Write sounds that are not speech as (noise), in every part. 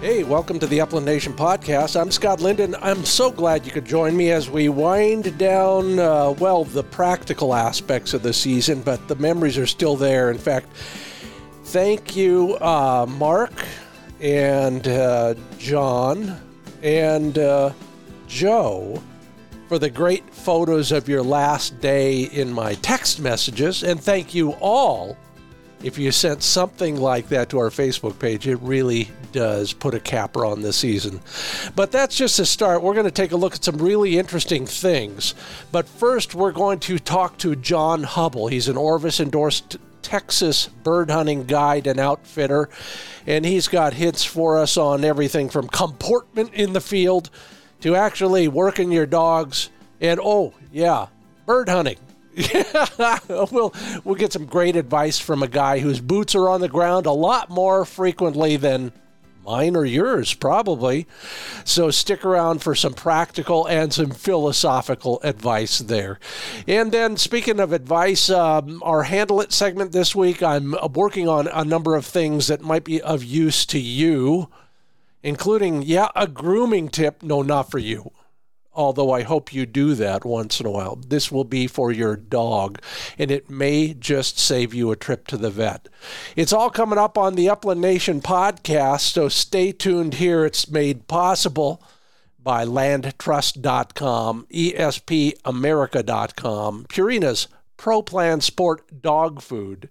Hey, welcome to the Upland Nation podcast. I'm Scott Linden. I'm so glad you could join me as we wind down, uh, well, the practical aspects of the season, but the memories are still there. In fact, thank you, uh, Mark and uh, John and uh, Joe, for the great photos of your last day in my text messages. And thank you all if you sent something like that to our Facebook page, it really does put a capper on the season. But that's just a start. We're going to take a look at some really interesting things. But first, we're going to talk to Jon Hubble. He's an Orvis endorsed Texas bird hunting guide and outfitter, and he's got hits for us on everything from comportment in the field to actually working your dogs and, oh, yeah, bird hunting. Yeah, (laughs) we'll we'll get some great advice from a guy whose boots are on the ground a lot more frequently than mine or yours, probably. So stick around for some practical and some philosophical advice there. And then, speaking of advice, um, our Handle It segment this week, I'm working on a number of things that might be of use to you, including, yeah, a grooming tip. No, not for you although I hope you do that once in a while. This will be for your dog, and it may just save you a trip to the vet. It's all coming up on the Upland Nation podcast, so stay tuned here. It's made possible by landtrust.com, espamerica.com, Purina's Pro Plan Sport Dog Food.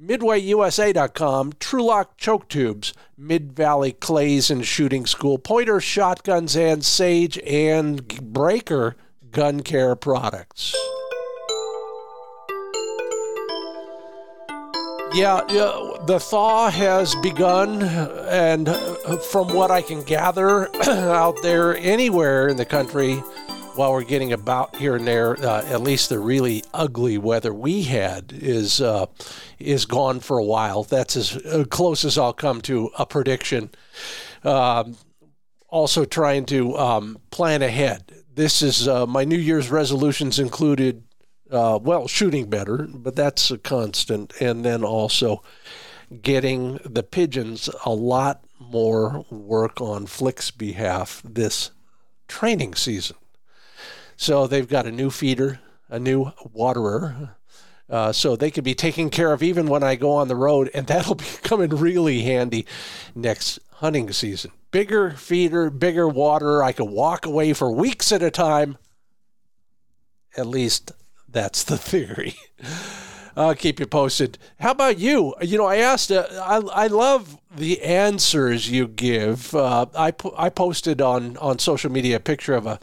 MidwayUSA.com, Trulock choke tubes, Mid Valley Clays and Shooting School, Pointer shotguns, and Sage and Braker gun care products. Yeah, yeah, the thaw has begun, and from what I can gather (clears throat) out there anywhere in the country, while we're getting about here and there, uh, at least the really ugly weather we had is uh, is gone for a while. That's as uh, close as I'll come to a prediction. Um, also, trying to um, plan ahead. This is uh, my New Year's resolutions included. Uh, well, shooting better, but that's a constant, and then also getting the pigeons a lot more work on Flick's behalf this training season. So they've got a new feeder, a new waterer. Uh, so they can be taken care of even when I go on the road, and that'll (laughs) be coming really handy next hunting season. Bigger feeder, bigger water. I can walk away for weeks at a time. At least that's the (laughs) theory. I'll keep you posted. How about you? You know, I asked. Uh, I I love the answers you give. Uh, I I posted on on social media a picture of a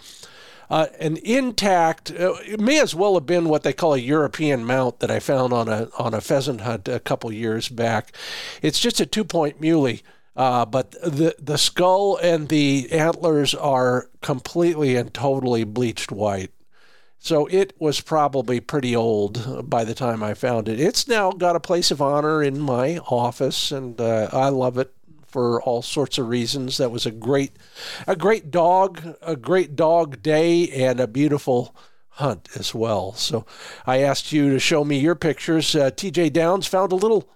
uh, an intact. Uh, it may as well have been what they call a European mount that I found on a on a pheasant hunt a couple years back. It's just a two point muley. Uh, but the the skull and the antlers are completely and totally bleached white. So it was probably pretty old by the time I found it. It's now got a place of honor in my office, and uh, I love it for all sorts of reasons. That was a great, a great dog, a great dog day, and a beautiful hunt as well. So I asked you to show me your pictures. Uh, TJ Downs found a little,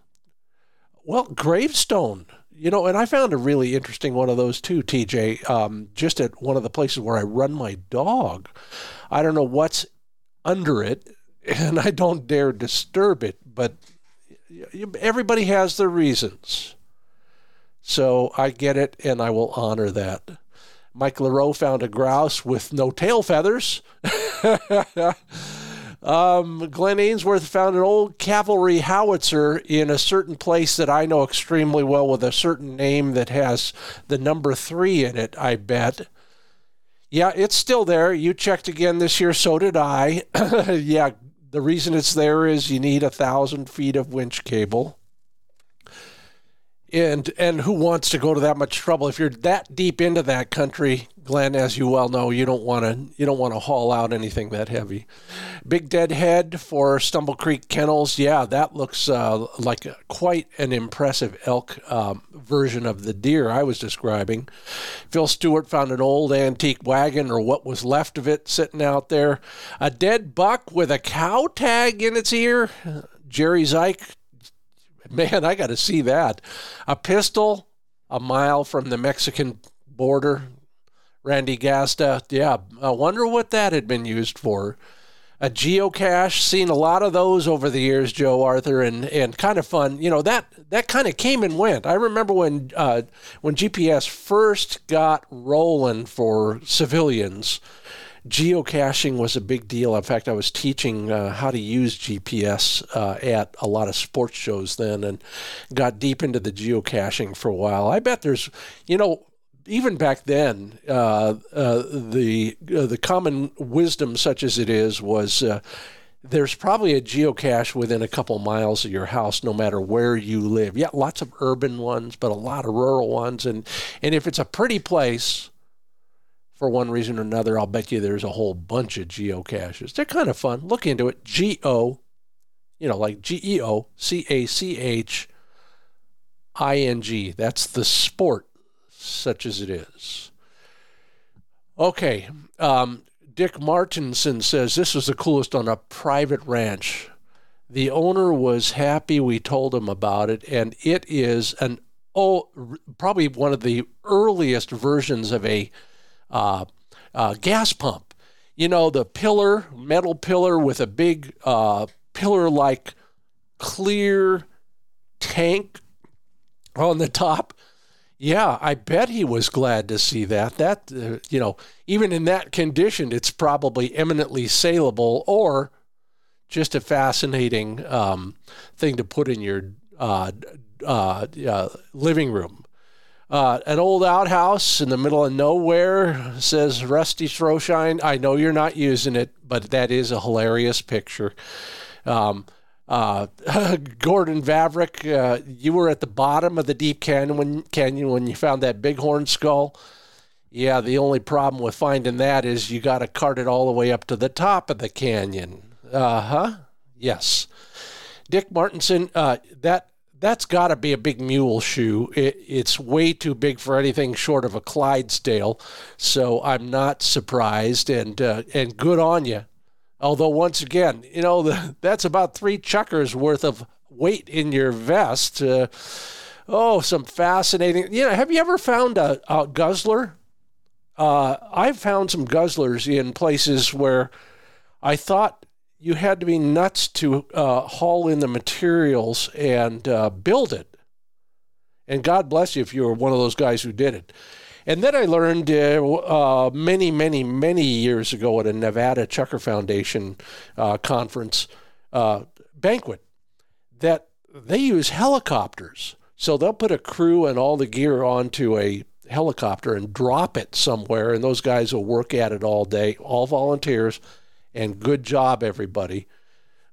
well, gravestone. You know, and I found a really interesting one of those too, TJ, um, just at one of the places where I run my dog. I don't know what's under it, (laughs) and I don't dare disturb it, but everybody has their reasons. So I get it, and I will honor that. Mike LaRoe found a grouse with no tail feathers. (laughs) um, Glenn Ainsworth found an old cavalry howitzer in a certain place that I know extremely well with a certain name that has the number three in it, I bet. Yeah, it's still there. You checked again this year, so did I. (coughs) yeah, the reason it's there is you need a thousand feet of winch cable and and who wants to go to that much trouble? If you're that deep into that country glenn as you well know you don't want to you don't want to haul out anything that heavy. Big dead head for stumble creek kennels. Yeah that looks uh, like a, quite an impressive elk um, version of the deer i was describing. Phil stewart found an old antique wagon or what was left of it sitting out there. A dead buck with a cow tag in its ear. Jerry Zeich (laughs) Man, I got to see that. A pistol a mile from the Mexican border. Randy Gasta, yeah, I wonder what that had been used for. A geocache, seen a lot of those over the years, Joe Arthur, and, and kind of fun. You know that that kind of came and went. I remember when uh, when GPS first got rolling for civilians geocaching was a big deal. In fact, I was teaching uh, how to use GPS uh, at a lot of sports shows then and got deep into the geocaching for a while. I bet there's, you know, even back then, uh, uh the uh, the common wisdom, such as it is, was uh, there's probably a geocache within a couple miles of your house, no matter where you live. Yeah, lots of urban ones, but a lot of rural ones, and and if it's a pretty place, for one reason or another, I'll bet you there's a whole bunch of geocaches. They're kind of fun. Look into it. G O, you know, like G E O C A C H I N G. That's the sport, such as it is. Okay. Um, Dick Martinson says this was the coolest on a private ranch. The owner was happy we told him about it, and it is an oh, probably one of the earliest versions of a uh, uh, gas pump. You know, the pillar, metal pillar with a big uh, pillar like clear tank on the top. Yeah, I bet he was glad to see that. That, uh, you know, even in that condition, it's probably eminently saleable or just a fascinating um, thing to put in your uh, uh, living room. Uh, an old outhouse in the middle of nowhere says Rusty Throwshine. I know you're not using it, but that is a hilarious picture. Um, uh, (laughs) Gordon Vavrick, uh, you were at the bottom of the deep canyon when, canyon when you found that bighorn skull. Yeah, the only problem with finding that is you got to cart it all the way up to the top of the canyon. Uh huh. Yes. Dick Martinson, uh, that that's got to be a big mule shoe. It, it's way too big for anything short of a Clydesdale, so I'm not surprised. And uh, and good on you. Although once again, you know the, that's about three chukars worth of weight in your vest. Uh, oh, some fascinating. You know, have you ever found a, a guzzler? Uh, I've found some guzzlers in places where I thought you had to be nuts to uh, haul in the materials and uh, build it. And God bless you if you were one of those guys who did it. And then I learned uh, uh many, many, many years ago at a Nevada Chukar Foundation uh, conference uh, banquet that they use helicopters. So they'll put a crew and all the gear onto a helicopter and drop it somewhere, and those guys will work at it all day, all volunteers and good job, everybody.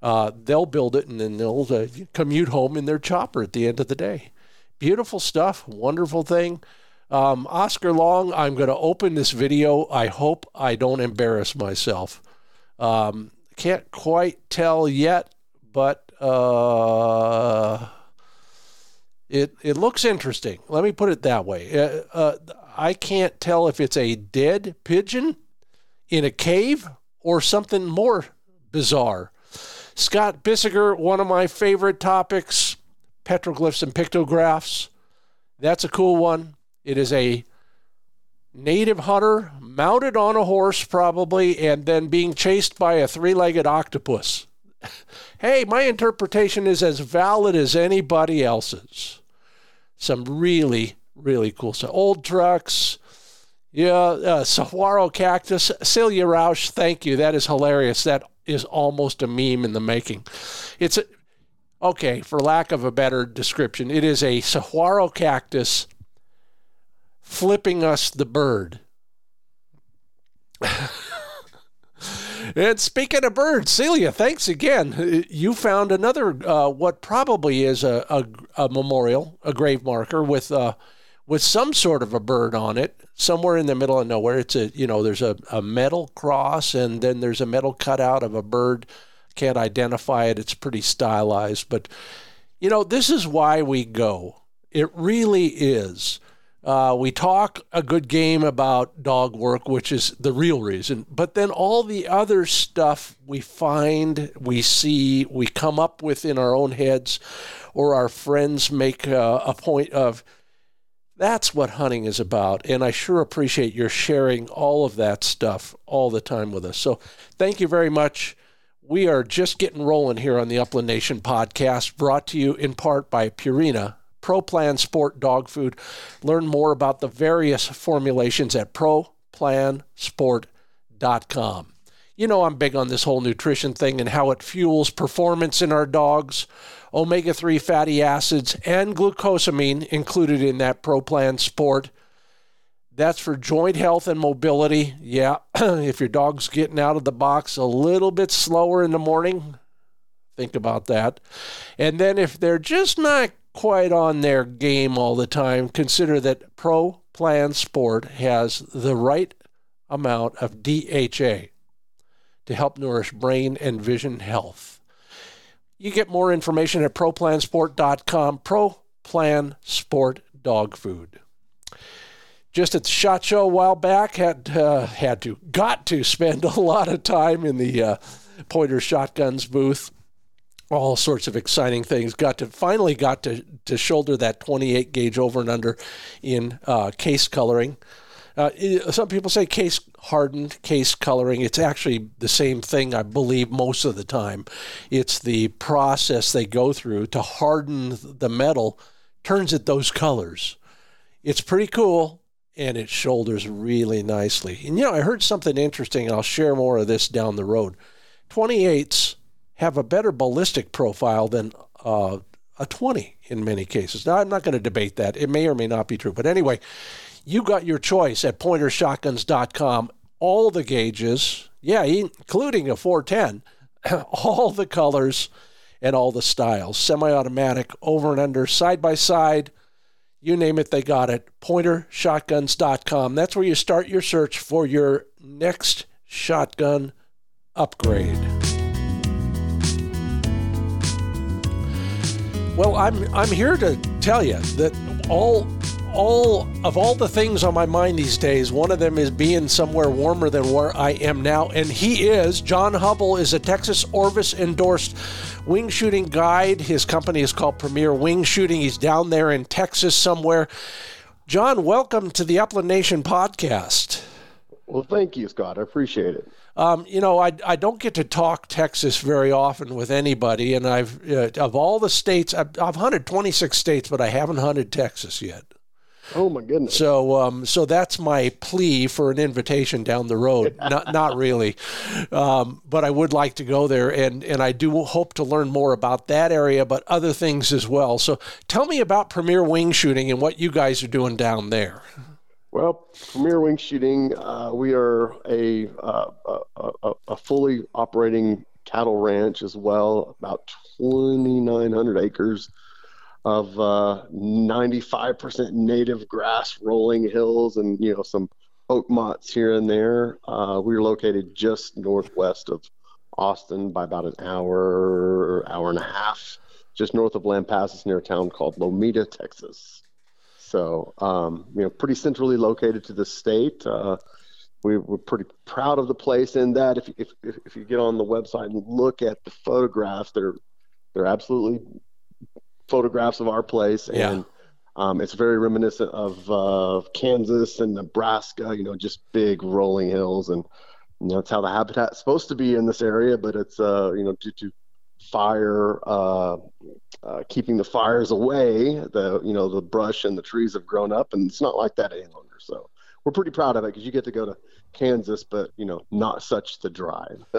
Uh, they'll build it and then they'll uh, commute home in their chopper at the end of the day. Beautiful stuff, wonderful thing. Um, Oscar Long, I'm going to open this video. I hope I don't embarrass myself. Um, can't quite tell yet, but uh, it it looks interesting. Let me put it that way. Uh, uh I can't tell if it's a dead pigeon in a cave or something more bizarre. Scott Bissiger, one of my favorite topics petroglyphs and pictographs. That's a cool one. It is a native hunter mounted on a horse, probably, and then being chased by a three legged octopus. (laughs) hey, my interpretation is as valid as anybody else's. Some really, really cool stuff. Old trucks, yeah, uh, saguaro cactus. Celia Roush, thank you. That is hilarious. That is almost a meme in the making. It's a, okay, for lack of a better description, it is a saguaro cactus flipping us the bird. (laughs) and speaking of birds, Celia, thanks again. You found another, uh, what probably is a, a, a, memorial, a grave marker with. Uh, with some sort of a bird on it somewhere in the middle of nowhere. It's a you know there's a, a metal cross and then there's a metal cutout of a bird. Can't identify it. It's pretty stylized. But you know this is why we go. It really is. Uh, we talk a good game about dog work, which is the real reason, but then all the other stuff we find, we see, we come up with in our own heads, or our friends make uh, a point of That's what hunting is about. And I sure appreciate your sharing all of that stuff all the time with us. So thank you very much. We are just getting rolling here on the Upland Nation podcast, brought to you in part by Purina, Pro Plan Sport Dog Food. Learn more about the various formulations at ProPlansport.com. You know, I'm big on this whole nutrition thing and how it fuels performance in our dogs. Omega 3 fatty acids and glucosamine included in that Pro Plan Sport. That's for joint health and mobility. Yeah, (clears throat) if your dog's getting out of the box a little bit slower in the morning, think about that. And then if they're just not quite on their game all the time, consider that Pro Plan Sport has the right amount of DHA to help nourish brain and vision health. You get more information at ProPlansport.com. Pro Plan Sport Dog Food. Just at the shot show a while back had uh, had to got to spend (laughs) a lot of time in the uh, pointer shotguns booth. All sorts of exciting things. Got to finally got to to shoulder that 28 gauge over and under in uh, case coloring uh, some people say case hardened case coloring it's actually the same thing i believe most of the time it's the process they go through to harden the metal turns it those colors it's pretty cool and it shoulders really nicely. And you know, I heard something interesting, and I'll share more of this down the road. 28s have a better ballistic profile than uh, a 20 in many cases. Now, I'm not going to debate that. It may or may not be true. But anyway, you got your choice at pointershotguns.com. All the gauges, yeah, including a 410, (clears throat) all the colors and all the styles, semi automatic, over and under, side by side you name it, they got it. PointerShotguns.com. That's where you start your search for your next shotgun upgrade. Well, I'm I'm here to tell you that all all of all the things on my mind these days, one of them is being somewhere warmer than where I am now. And he is. Jon Hubble is a Texas Orvis endorsed wing shooting guide. His company is called Premier Wingshooting. He's down there in Texas somewhere. John, welcome to the Upland Nation podcast. Well, thank you, Scott. I appreciate it. Um, you know, I, I don't get to talk Texas very often with anybody, and I've uh, of all the states, I've, I've hunted 26 states, but I haven't hunted Texas yet. Oh my goodness! So, um, so that's my plea for an invitation down the road. (laughs) not, not really, um, but I would like to go there, and and I do hope to learn more about that area, but other things as well. So, tell me about Premier Wingshooting and what you guys are doing down there. Well, Premier Wingshooting, uh, we are a, uh, a, a, a fully operating cattle ranch as well, about 2,900 acres of uh, 95% native grass rolling hills and you know some oak motts here and there. Uh, we're located just northwest of Austin by about an hour, hour and a half, just north of Lampasas near a town called Lometa, Texas. So um, you know, pretty centrally located to the state. Uh, we, are pretty proud of the place in that if, if, if you get on the website and look at the photographs, they're they're absolutely photographs of our place, and yeah. um, it's very reminiscent of uh, Kansas and Nebraska. You know, just big rolling hills, and you know, it's how the habitat's supposed to be in this area, but it's uh, you know due to fire uh, uh, keeping the fires away the you know the brush and the trees have grown up and it's not like that any longer so we're pretty proud of it because you get to go to Kansas, but you know, not such the drive. (laughs) (laughs)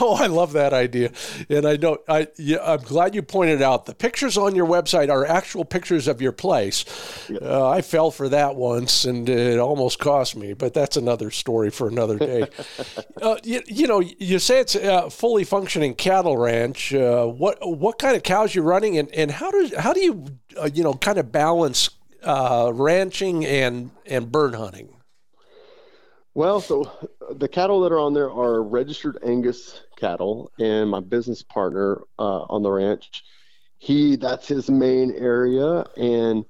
oh, I love that idea, and I know I yeah, I'm glad you pointed out the pictures on your website are actual pictures of your place. Yep. Uh, I fell for that once, and it almost cost me, but that's another story for another day. (laughs) uh, you, you, know, you say it's a fully functioning cattle ranch. Uh, what what kind of cows you running, and, and how does how do you uh, you know kind of balance uh, ranching and and bird hunting? Well, so the cattle that are on there are registered Angus cattle, and my business partner uh, on the ranch, he that's his main area, and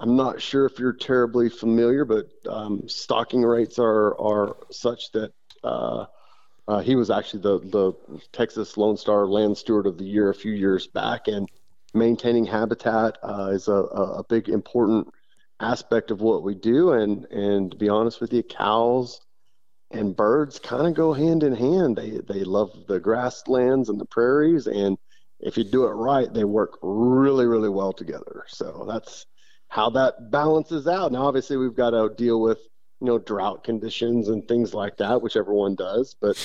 I'm not sure if you're terribly familiar, but um, stocking rates are are such that uh, uh, he was actually the the Texas Lone Star Land Steward of the Year a few years back, and maintaining habitat uh, is a, a big important aspect of what we do. And and to be honest with you, cows and birds kind of go hand in hand. They they love the grasslands and the prairies, and if you do it right, they work really really well together. So that's how that balances out. Now, obviously, we've got to deal with you know drought conditions and things like that, which everyone does. But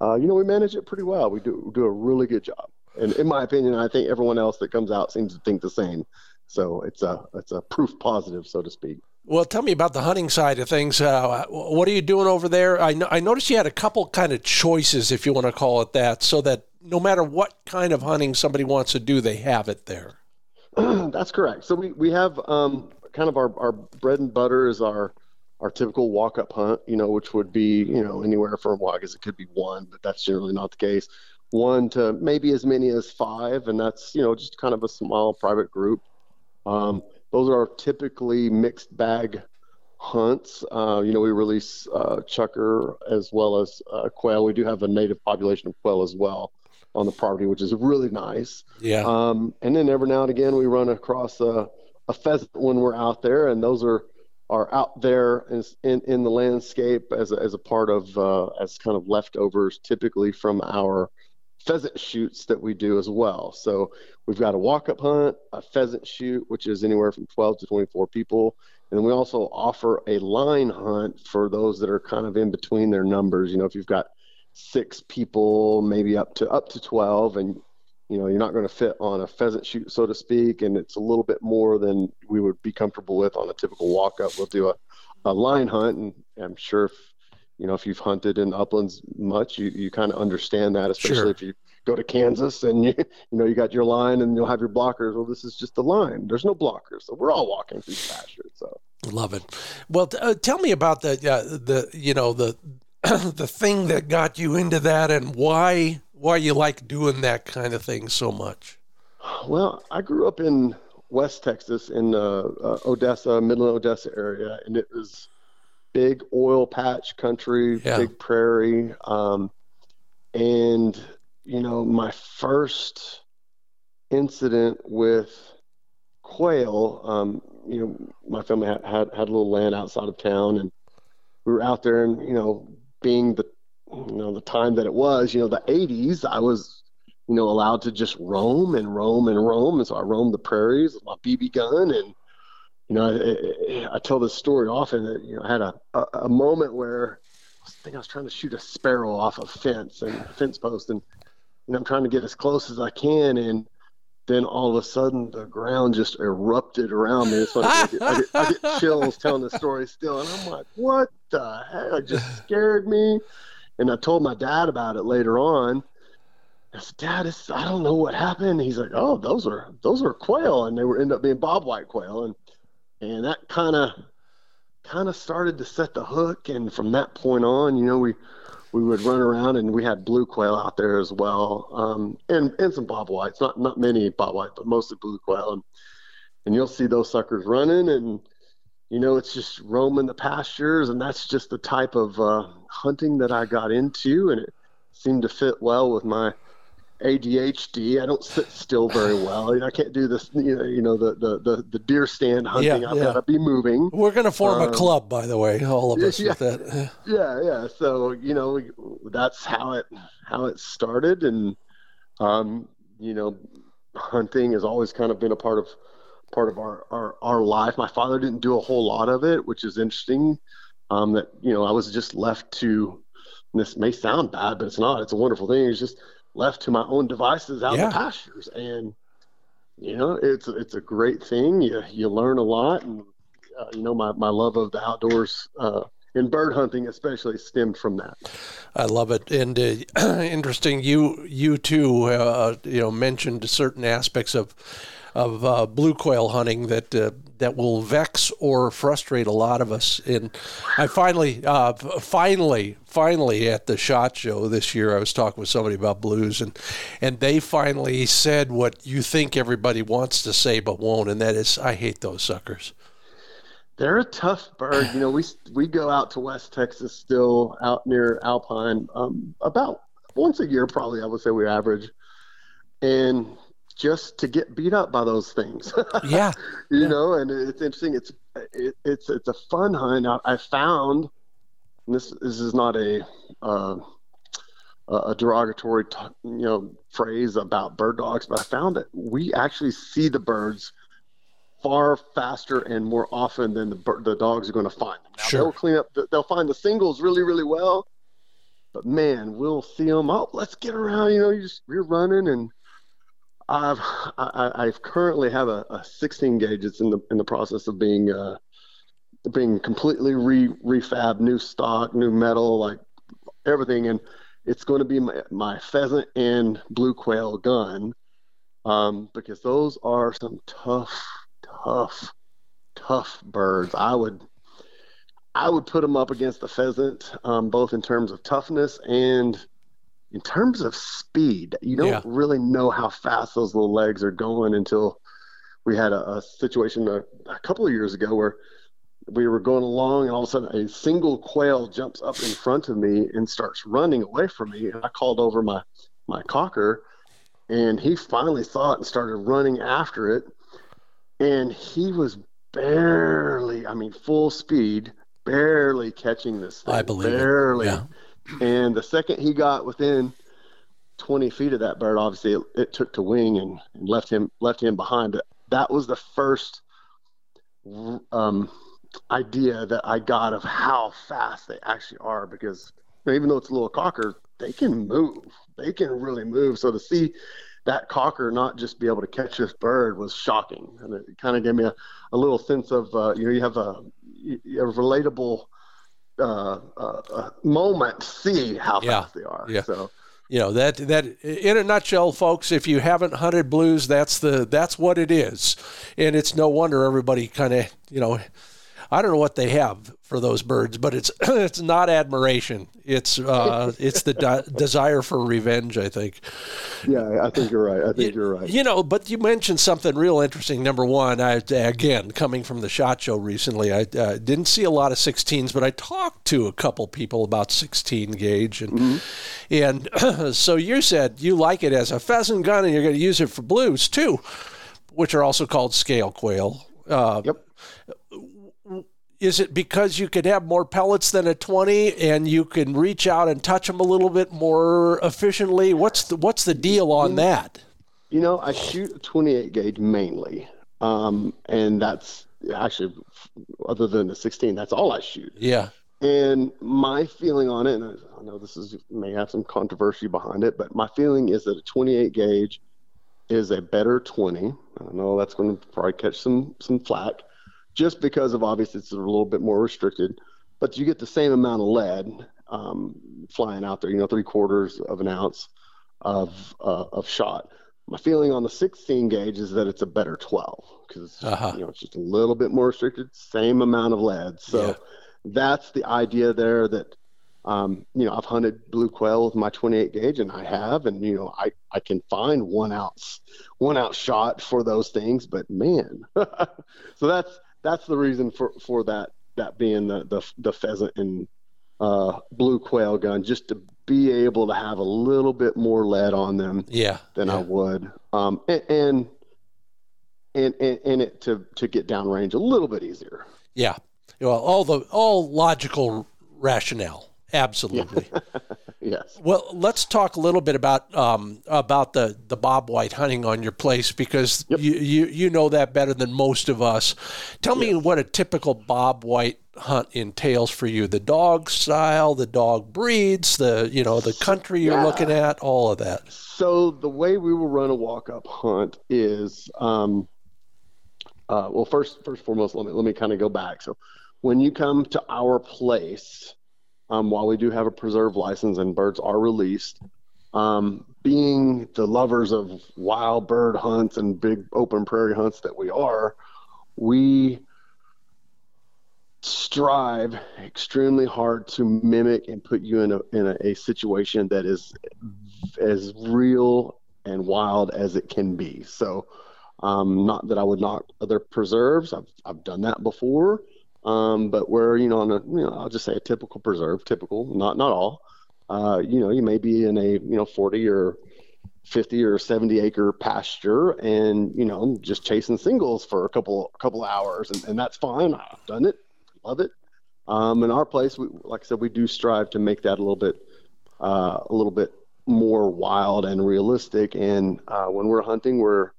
uh, you know, we manage it pretty well. We do do a really good job. And in my opinion, I think everyone else that comes out seems to think the same. So it's a it's a proof positive, so to speak. Well, tell me about the hunting side of things. Uh, what are you doing over there? I, I noticed you had a couple kind of choices, if you want to call it that, so that no matter what kind of hunting somebody wants to do, they have it there. (clears throat) That's correct. So we, we have um, kind of our, our bread and butter is our our typical walk up hunt, you know, which would be, you know, anywhere from, well, I guess it could be one, but that's generally not the case. One to maybe as many as five, and that's, you know, just kind of a small private group. Um, those are typically mixed bag hunts. Uh, you know, we release uh, chukar as well as uh, quail. We do have a native population of quail as well on the property, which is really nice. Yeah. Um, and then every now and again, we run across a, a pheasant when we're out there, and those are are out there in, in, in the landscape as a, as a part of uh, as kind of leftovers typically from our pheasant shoots that we do as well. So we've got a walk up hunt, a pheasant shoot, which is anywhere from 12 to 24 people. And we also offer a line hunt for those that are kind of in between their numbers. You know, if you've got six people, maybe up to up to 12, and you know you're not going to fit on a pheasant shoot so to speak and it's a little bit more than we would be comfortable with on a typical walk up we'll do a, a line hunt and i'm sure if you know if you've hunted in uplands much you, you kind of understand that especially Sure. if you go to kansas and you you know you got your line and you'll have your blockers well this is just the line there's no blockers so we're all walking through the pasture so Love it. Well, t- uh, tell me about the uh, the you know the (clears throat) the thing that got you into that and why why you like doing that kind of thing so much. Well, I grew up in West Texas in uh, uh, Odessa, Midland Odessa area, and it was big oil patch country, Yeah. big prairie. Um, and, you know, my first incident with quail, um, you know, my family had, had, had a little land outside of town, and we were out there, and, you know, being the, you know, the time that it was, you know, the 80s, I was you know, allowed to just roam and roam and roam. And so I roamed the prairies with my BB gun. And, you know, I, I, tell this story often that, you know, I had a, a, a moment where I think I was trying to shoot a sparrow off a fence and a fence post. And, know, I'm trying to get as close as I can. And then all of a sudden the ground just erupted around me. It's funny, I, get, I, get, I get (laughs) chills telling the story still. And I'm like, what the heck? It just scared me. And I told my dad about it later on. I said, Dad, I don't know what happened. He's like, Oh, those are those are quail, and they were end up being bobwhite quail, and and that kind of kind of started to set the hook. And from that point on, you know, we we would run around, and we had blue quail out there as well, um, and and some bobwhites, not not many bobwhite, but mostly blue quail, and and you'll see those suckers running, and you know, it's just roaming the pastures, and that's just the type of uh, hunting that I got into, and it seemed to fit well with my ADHD. I don't sit still very (laughs) well. You know, I can't do this. You know, you know the, the, the, the deer stand hunting. Yeah, I've yeah. got to be moving. We're going to form a Um, club, by the way, all of us (laughs) yeah. with that. Yeah, yeah. So you know, that's how it how it started, and um, you know, hunting has always kind of been a part of part of our, our our life. My father didn't do a whole lot of it, which is interesting. Um, that you know, I was just left to. This may sound bad, but it's not. It's a wonderful thing. It's just left to my own devices out in the pastures, and you know, it's it's a great thing. You you learn a lot, and uh, you know, my my love of the outdoors. Uh, in bird hunting, especially, stemmed from that. I love it, and uh, (clears throat) interesting. You you too, uh, you know, mentioned certain aspects of of uh, blue quail hunting that uh, that will vex or frustrate a lot of us. And I finally, uh, finally, finally at the shot show this year, I was talking with somebody about blues, and and they finally said what you think everybody wants to say but won't, and that is, I hate those suckers. They're a tough bird. You know, we we go out to West Texas still out near Alpine um, about once a year, probably. I would say we average, and just to get beat up by those things, (laughs) Yeah, you know. And it's interesting. It's it, it's it's a fun hunt. I, I found this this is not a uh, a derogatory t- you know phrase about bird dogs, but I found that we actually see the birds far faster and more often than the the dogs are going to find them. Now, Sure. They'll clean up. The, they'll find the singles really really well, but man, we'll see them. Oh, let's get around. You know, you just you're running and. I've I, I currently have a, a 16 gauge. It's in the in the process of being uh, being completely re refab, new stock, new metal, like everything, and it's going to be my, my pheasant and blue quail gun, um, because those are some tough, tough, tough birds. I would I would put them up against the pheasant, um, both in terms of toughness and in terms of speed. You don't Yeah. really know how fast those little legs are going until we had a, a situation a, a couple of years ago where we were going along and all of a sudden a single quail jumps up in front of me and starts running away from me and i called over my my cocker and he finally saw it and started running after it and he was barely i mean full speed barely catching this thing I believe it. barely Yeah. And the second he got within 20 feet of that bird, obviously it, it took to wing and, and left him left him behind. But that was the first um, idea that I got of how fast they actually are. Because even though it's a little cocker, they can move. They can really move. So to see that cocker not just be able to catch this bird was shocking, and it kind of gave me a, a little sense of uh, you know you have a, a relatable uh, uh, uh, moment see how Yeah. fast they are. Yeah. So you know that that in a nutshell folks if you haven't hunted blues that's the that's what it is and it's no wonder everybody kind of you know i don't know what they have for those birds but it's (clears throat) it's not admiration it's uh it's the de- desire for revenge i think yeah, I think you're right. I think you're right. you know, but you mentioned something real interesting. Number one, I again coming from the shot show recently, I uh, didn't see a lot of 16s, but I talked to a couple people about 16 gauge, and and (clears throat) so you said you like it as a pheasant gun, and you're going to use it for blues too, which are also called scale quail. Uh, Yep. Is it because you could have more pellets than a 20 and you can reach out and touch them a little bit more efficiently what's the what's the deal on that You know, I shoot a 28 gauge mainly, um, and that's actually other than the 16, that's all I shoot. yeah And my feeling on it, and I know this is may have some controversy behind it, but my feeling is that a 28 gauge is a better 20. I know that's going to probably catch some some flack, just because of obviously it's a little bit more restricted, but you get the same amount of lead um, flying out there. You know, three quarters of an ounce of uh, of shot. My feeling on the 16 gauge is that it's a better 12 because Uh-huh. you know it's just a little bit more restricted, same amount of lead. So Yeah. that's the idea there that um, you know I've hunted blue quail with my 28 gauge and I have and you know I I can find one ounce one ounce shot for those things but man (laughs) so that's that's the reason for for that that being the the, the pheasant and uh, blue quail gun just to be able to have a little bit more lead on them yeah than I would um, and, and and and and it to to get downrange a little bit easier Yeah. Well, all the all logical rationale. Absolutely. (laughs) yes Well, let's talk a little bit about um, about the, the bobwhite hunting on your place because Yep. you, you you know that better than most of us. Tell me what a typical bobwhite hunt entails for you. The dog style, the dog breeds, the you know the country you're Yeah. looking at, all of that. So the way we will run a walk up hunt is, um, uh, well, first, first foremost, let me let me kind of go back. So when you come to our place, um, while we do have a preserve license and birds are released, um, being the lovers of wild bird hunts and big open prairie hunts that we are, we strive extremely hard to mimic and put you in a in a, a situation that is as real and wild as it can be. So, um, not that I would knock other preserves. I've I've done that before. Um, but where you know on a you know I'll just say a typical preserve, typical, not not all. Uh, you know, you may be in a you know 40 or 50 or 70 acre pasture and you know just chasing singles for a couple couple hours and, and that's fine. I've done it. Love it. Um, in our place we, like i said we do strive to make that a little bit uh, a little bit more wild and realistic. And uh, when we're hunting we're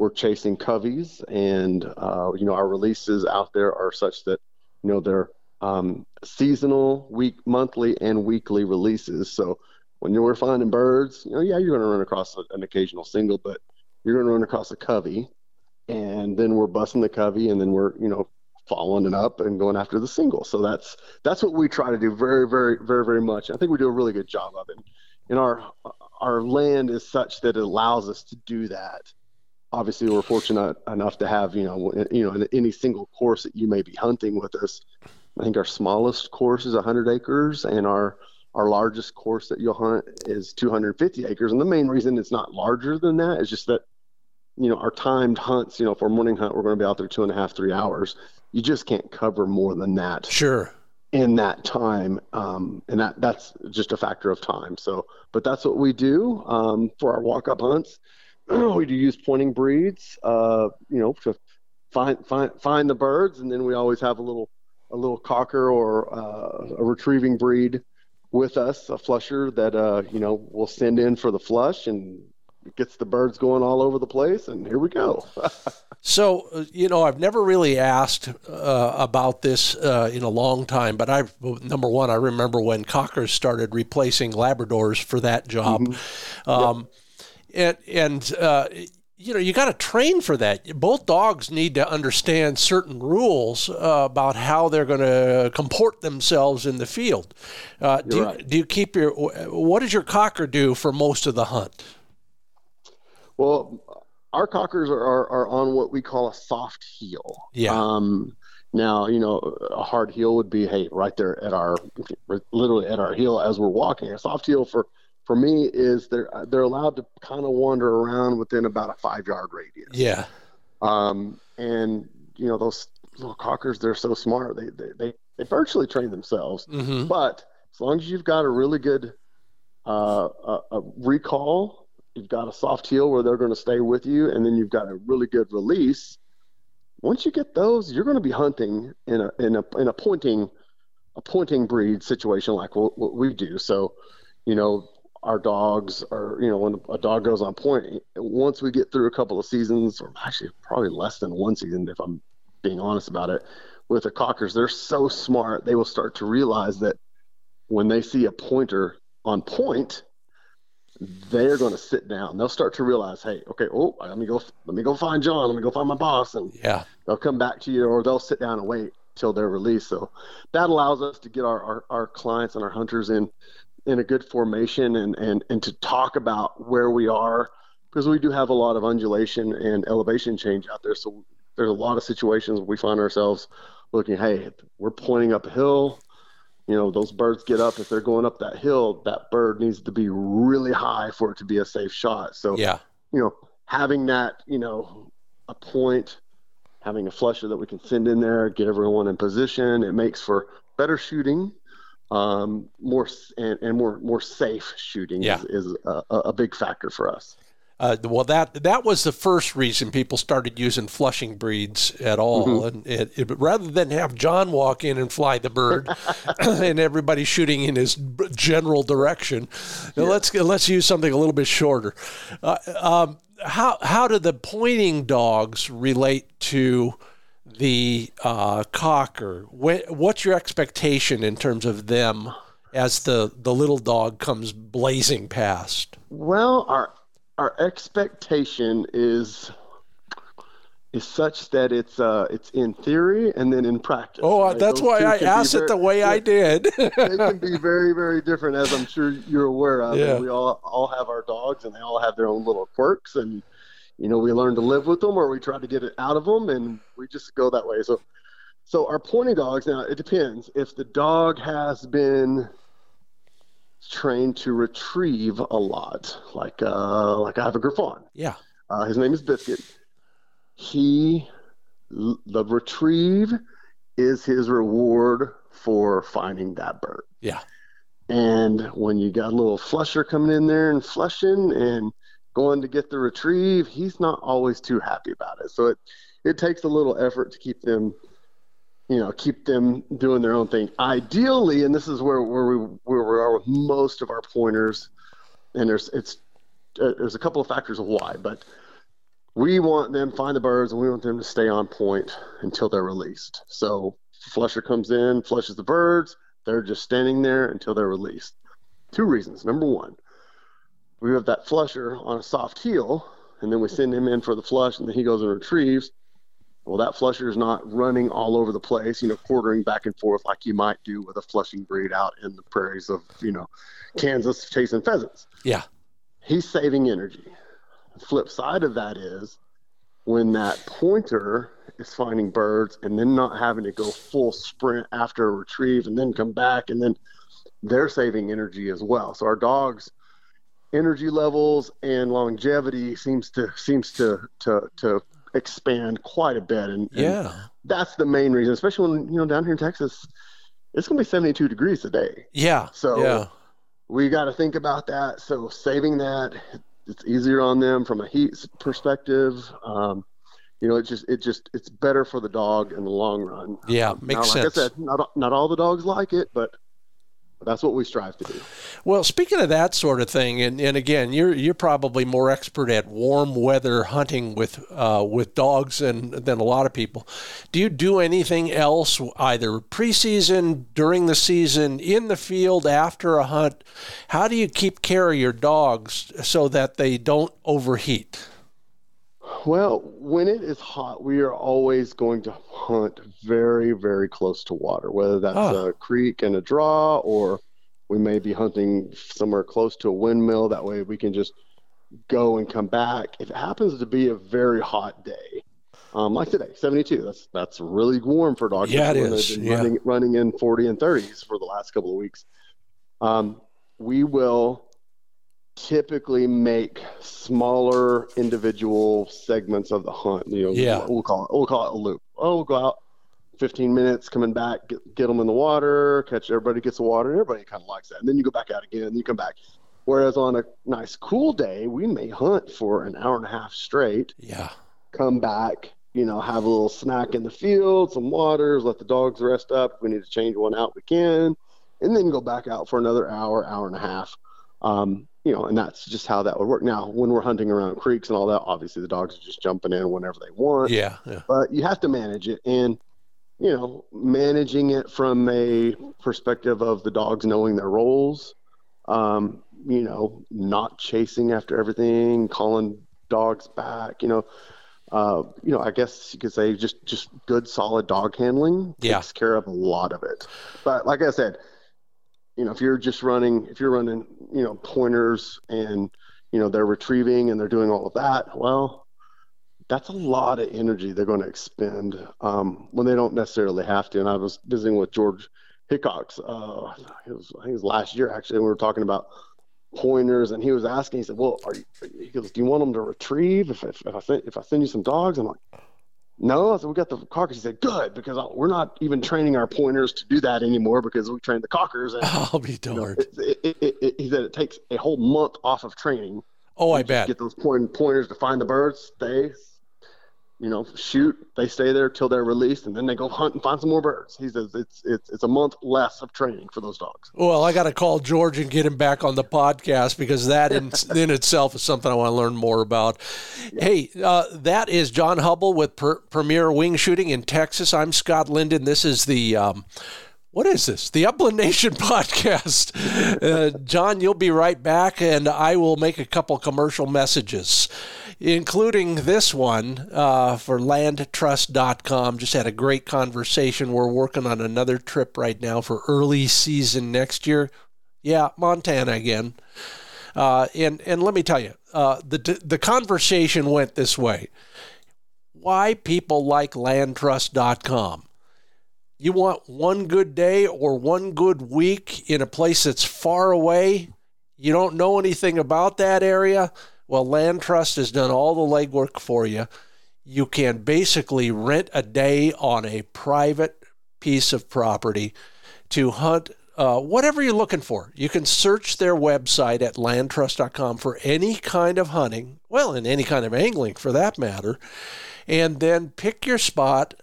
we're chasing coveys and uh, you know our releases out there are such that you know they're um, seasonal week monthly and weekly releases so when you're finding birds, you know, yeah, you're going to run across an occasional single, but you're going to run across a covey, and then we're busting the covey, and then we're, you know, following it up and going after the single. So that's that's what we try to do very, very, very, very much. I think we do a really good job of it. And our our land is such that it allows us to do that. Obviously, we're fortunate enough to have, you know, you know, any single course that you may be hunting with us. I think our smallest course is 100 acres, and our our largest course that you'll hunt is 250 acres, and the main reason it's not larger than that is just that you know our timed hunts. You know, for a morning hunt, we're going to be out there two and a half, three hours. You just can't cover more than that. Sure. In that time, um, and that that's just a factor of time. So, but that's what we do um, for our walk-up hunts. (clears throat) we do use pointing breeds, uh, you know, to find find find the birds, and then we always have a little a little cocker or uh, a retrieving breed with us, a flusher that uh, you know we'll send in for the flush and gets the birds going all over the place, and here we go. (laughs) so, you know, I've never really asked uh, about this uh, in a long time, but I, number one, I remember when cockers started replacing Labradors for that job. Mm-hmm. Um, yep. And, and uh, you know, you got to train for that. Both dogs need to understand certain rules uh, about how they're going to comport themselves in the field. Uh, do, you, right. do you keep your, what does your cocker do for most of the hunt? Well, our cockers are, are, are on what we call a soft heel. Yeah. Um, now, you know, a hard heel would be, hey, right there at our, literally at our heel as we're walking. A soft heel for for me is they're they're allowed to kind of wander around within about a five yard radius. Yeah. Um, and you know those little cockers, they're so smart. They they they, they virtually train themselves. Mm-hmm. But as long as you've got a really good uh, a, a recall, you've got a soft heel where they're going to stay with you, and then you've got a really good release. Once you get those, you're going to be hunting in a in a in a pointing a pointing breed situation like what, what we do. So, you know, our dogs are, you know, when a dog goes on point, once we get through a couple of seasons, or actually probably less than one season, if I'm being honest about it, with the cockers, they're so smart, they will start to realize that when they see a pointer on point, they're going to sit down. They'll start to realize, hey, okay, oh, let me go, let me go find Jon. Let me go find my boss, and yeah, they'll come back to you, or they'll sit down and wait till they're released. So that allows us to get our, our, our clients and our hunters in in a good formation and, and, and to talk about where we are because we do have a lot of undulation and elevation change out there. So there's a lot of situations we find ourselves looking, hey, we're pointing up a hill. You know, those birds get up. If they're going up that hill, that bird needs to be really high for it to be a safe shot. So, yeah, you know, having that, you know, a point, having a flusher that we can send in there, get everyone in position, it makes for better shooting um, more and, and, more more safe shooting yeah. is, is a, a, big factor for us. Uh, well, that that was the first reason people started using flushing breeds at all, mm-hmm. and it, it, rather than have John walk in and fly the bird, (laughs) (laughs) and everybody shooting in his general direction, yeah. let's let's use something a little bit shorter. Uh, um, how how do the pointing dogs relate to the uh, cocker. what's your expectation in terms of them as the, the little dog comes blazing past? Well, our our expectation is is such that it's uh it's in theory and then in practice. Oh, right? that's Those why I asked very, it the way I did. (laughs) they can be very very different, as I'm sure you're aware of. Yeah. we all all have our dogs, and they all have their own little quirks and you know, we learn to live with them or we try to get it out of them and we just go that way. So, so our pointing dogs now, it depends. If the dog has been trained to retrieve a lot, like, uh, like I have a Griffon. Yeah. Uh, his name is Biscuit. He, the retrieve is his reward for finding that bird. Yeah. And when you got a little flusher coming in there and flushing and going to get the retrieve, he's not always too happy about it. So it it takes a little effort to keep them, you know, keep them doing their own thing. Ideally, and this is where where we where we are with most of our pointers, and there's it's uh, there's a couple of factors of why, but we want them find the birds and we want them to stay on point until they're released. So flusher comes in, flushes the birds, they're just standing there until they're released. Two reasons. Number one, we have that flusher on a soft heel, and then we send him in for the flush, and then he goes and retrieves. Well, that flusher is not running all over the place, you know, quartering back and forth like you might do with a flushing breed out in the prairies of, you know, Kansas chasing pheasants. Yeah. He's saving energy. The flip side of that is when that pointer is finding birds and then not having to go full sprint after a retrieve and then come back and then they're saving energy as well. So our dogs energy levels and longevity seems to seems to to to expand quite a bit and, and Yeah. that's the main reason especially when you know down here in Texas it's going to be 72 degrees a day Yeah. So- yeah. we got to think about that so saving that it's easier on them from a heat perspective um, you know it just it just it's better for the dog in the long run Yeah. now, Makes like sense. I said, not not all the dogs like it, but that's what we strive to do. Well, speaking of that sort of thing, and, and again, you're you're probably more expert at warm weather hunting with uh, with dogs than than a lot of people. Do you do anything else, either preseason, during the season, in the field, after a hunt? How do you keep care of your dogs so that they don't overheat? Well, when it is hot, we are always going to hunt very, very close to water, whether that's Ah. a creek and a draw, or we may be hunting somewhere close to a windmill. That way we can just go and come back. If it happens to be a very hot day, um, like today, 72, that's that's really warm for dogs. Yeah, it is, yeah. Running, running in 40 and 30s for the last couple of weeks. Um, we will typically make smaller individual segments of the hunt. You know, Yeah. we'll call it we'll call it a loop. Oh, we'll go out 15 minutes, coming back, get, get them in the water, catch everybody gets the water, and everybody kind of likes that. And then you go back out again, and you come back. Whereas on a nice cool day, we may hunt for an hour and a half straight, Yeah, come back, you know, have a little snack in the field, some waters, let the dogs rest up. If we need to change one out, we can, and then go back out for another hour, hour and a half. Um, you know, and that's just how that would work. Now, when we're hunting around creeks and all that, obviously the dogs are just jumping in whenever they want yeah, yeah. but you have to manage it and you know managing it from a perspective of the dogs knowing their roles um, you know not chasing after everything calling dogs back you know uh, you know i guess you could say just just good solid dog handling Yeah. takes care of a lot of it but like i said you know if you're just running if you're running you know pointers and you know they're retrieving and they're doing all of that well that's a lot of energy they're going to expend um, when they don't necessarily have to. And I was visiting with George Hickox. Uh, it was, I think it was last year actually. And we were talking about pointers, and he was asking. He said, "Well, are you?" He goes, "Do you want them to retrieve if, if, if I send if I send you some dogs?" I'm like, "No." I said, "We got the cockers." He said, "Good," because we're not even training our pointers to do that anymore because we train the cockers. And (laughs) oh, I'll be you know, darned. it, it, it, he said it takes a whole month off of training Oh, I bet. Get those point, pointers to find the birds, stay, you know, shoot. They stay there till they're released, and then they go hunt and find some more birds. He says it's it's it's a month less of training for those dogs. Well, I got to call George and get him back on the podcast because that in, (laughs) in itself is something I want to learn more about. Hey, uh, that is Jon Hubble with per- Premier Wingshooting in Texas. I'm Scott Linden. This is the. Um, what is this? The Upland Nation (laughs) podcast. Uh, Jon, you'll be right back, and I will make a couple commercial messages, including this one uh, for landtrust.com. Just had a great conversation. We're working on another trip right now for early season next year. Yeah, Montana again. Uh, and and let me tell you, uh, the the conversation went this way: Why people like LandTrust.com? You want one good day or one good week in a place that's far away. You don't know anything about that area. Well, LandTrust has done all the legwork for you. You can basically rent a day on a private piece of property to hunt uh, whatever you're looking for. You can search their website at landtrust.com for any kind of hunting, well, and any kind of angling for that matter, and then pick your spot.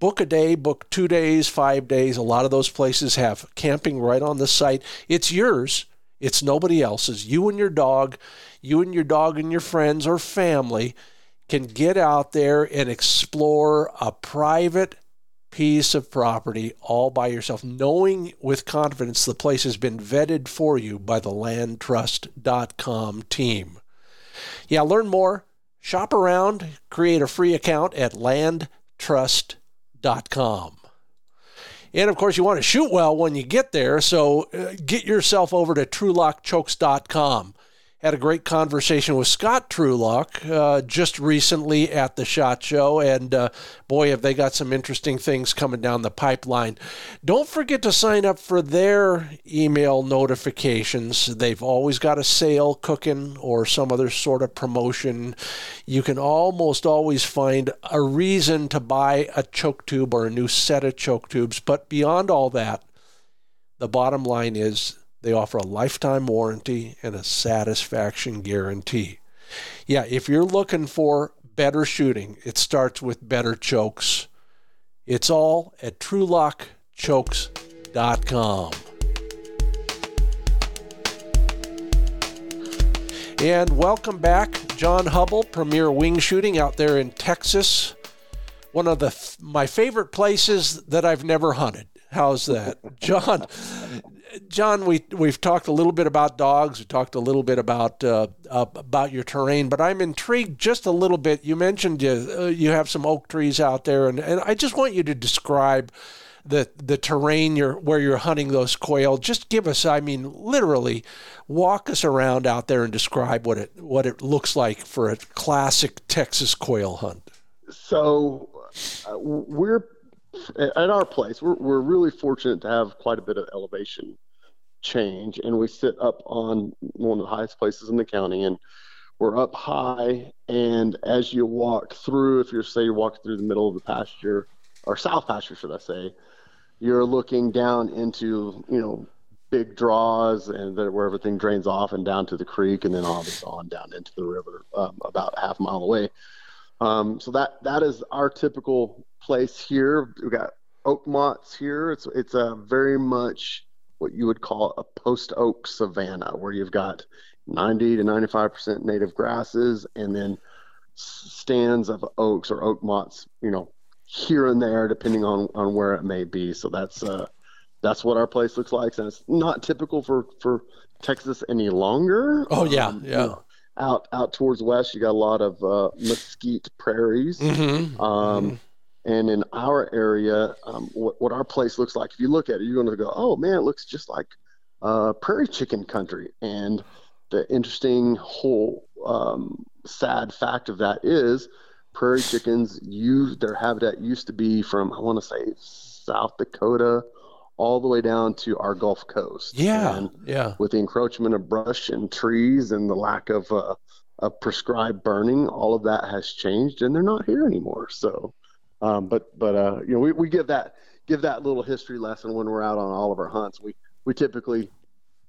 Book a day, book two days, five days. A lot of those places have camping right on the site. It's yours, it's nobody else's. You and your dog, you and your dog and your friends or family can get out there and explore a private piece of property all by yourself, knowing with confidence the place has been vetted for you by the landtrust.com team. Yeah, learn more, shop around, create a free account at landtrust.com. And of course, you want to shoot well when you get there, so uh, get yourself over to trulockchokes.com had a great conversation with Scott Trulock uh, just recently at the SHOT Show, and uh, boy, have they got some interesting things coming down the pipeline. Don't forget to sign up for their email notifications. They've always got a sale cooking or some other sort of promotion. You can almost always find a reason to buy a choke tube or a new set of choke tubes, but beyond all that, the bottom line is they offer a lifetime warranty and a satisfaction guarantee. Yeah, if you're looking for better shooting, it starts with better chokes. It's all at trulockchokes.com. And welcome back, Jon Hubble, Premier Wingshooting out there in Texas. One of the my favorite places that I've never hunted. How's that, (laughs) Jon? Jon, we we've talked a little bit about dogs. We talked a little bit about uh, uh, about your terrain, but I'm intrigued just a little bit. You mentioned you uh, you have some oak trees out there, and, and I just want you to describe the the terrain you're where you're hunting those quail. Just give us, I mean, literally, walk us around out there and describe what it what it looks like for a classic Texas quail hunt. So uh, we're at our place, we're, we're really fortunate to have quite a bit of elevation change, and we sit up on one of the highest places in the county, and we're up high. And as you walk through, if you're say you're walking through the middle of the pasture or south pasture, should I say, you're looking down into you know big draws and where everything drains off and down to the creek, and then obviously on down into the river um, about half a mile away. Um, so that that is our typical place here. We've got oak mott's here. It's it's a very much what you would call a post oak savanna, where you've got 90 to 95 percent native grasses, and then stands of oaks or oak mott's, you know, here and there, depending on on where it may be. So that's uh, that's what our place looks like, and it's not typical for for Texas any longer. Oh yeah, um, yeah. You know, out out towards west, you got a lot of uh, mesquite prairies. Mm-hmm. Um, mm-hmm. And in our area, um, what, what our place looks like, if you look at it, you're going to go, oh man, it looks just like uh, prairie chicken country. And the interesting whole um, sad fact of that is prairie chickens use their habitat used to be from I want to say South Dakota all the way down to our Gulf Coast. Yeah, and yeah. With the encroachment of brush and trees and the lack of uh, of prescribed burning, all of that has changed, and they're not here anymore. So, um, but but uh, you know, we, we give that give that little history lesson when we're out on all of our hunts. We we typically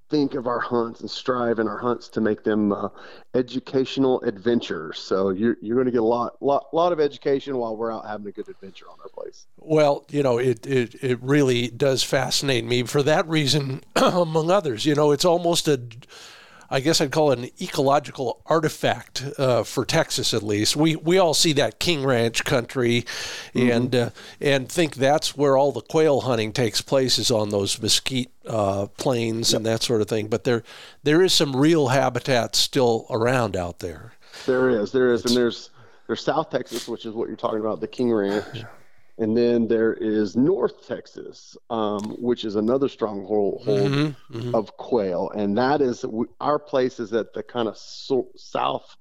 think of our hunts and strive in our hunts to make them uh, educational adventures. So you're, you're going to get a lot, lot, lot of education while we're out having a good adventure on our place. Well, you know, it, it, it really does fascinate me for that reason, (clears throat) among others. You know, it's almost a I guess I'd call it an ecological artifact uh, for Texas, at least. We we all see that King Ranch country, mm-hmm. and uh, and think that's where all the quail hunting takes place is on those mesquite uh, plains yep. and that sort of thing. But there there is some real habitat still around out there. There is, there is, and there's there's South Texas, which is what you're talking about, the King Ranch. And then there is North Texas, um, which is another stronghold mm-hmm, mm-hmm. of quail, and that is our place is at the kind of so, south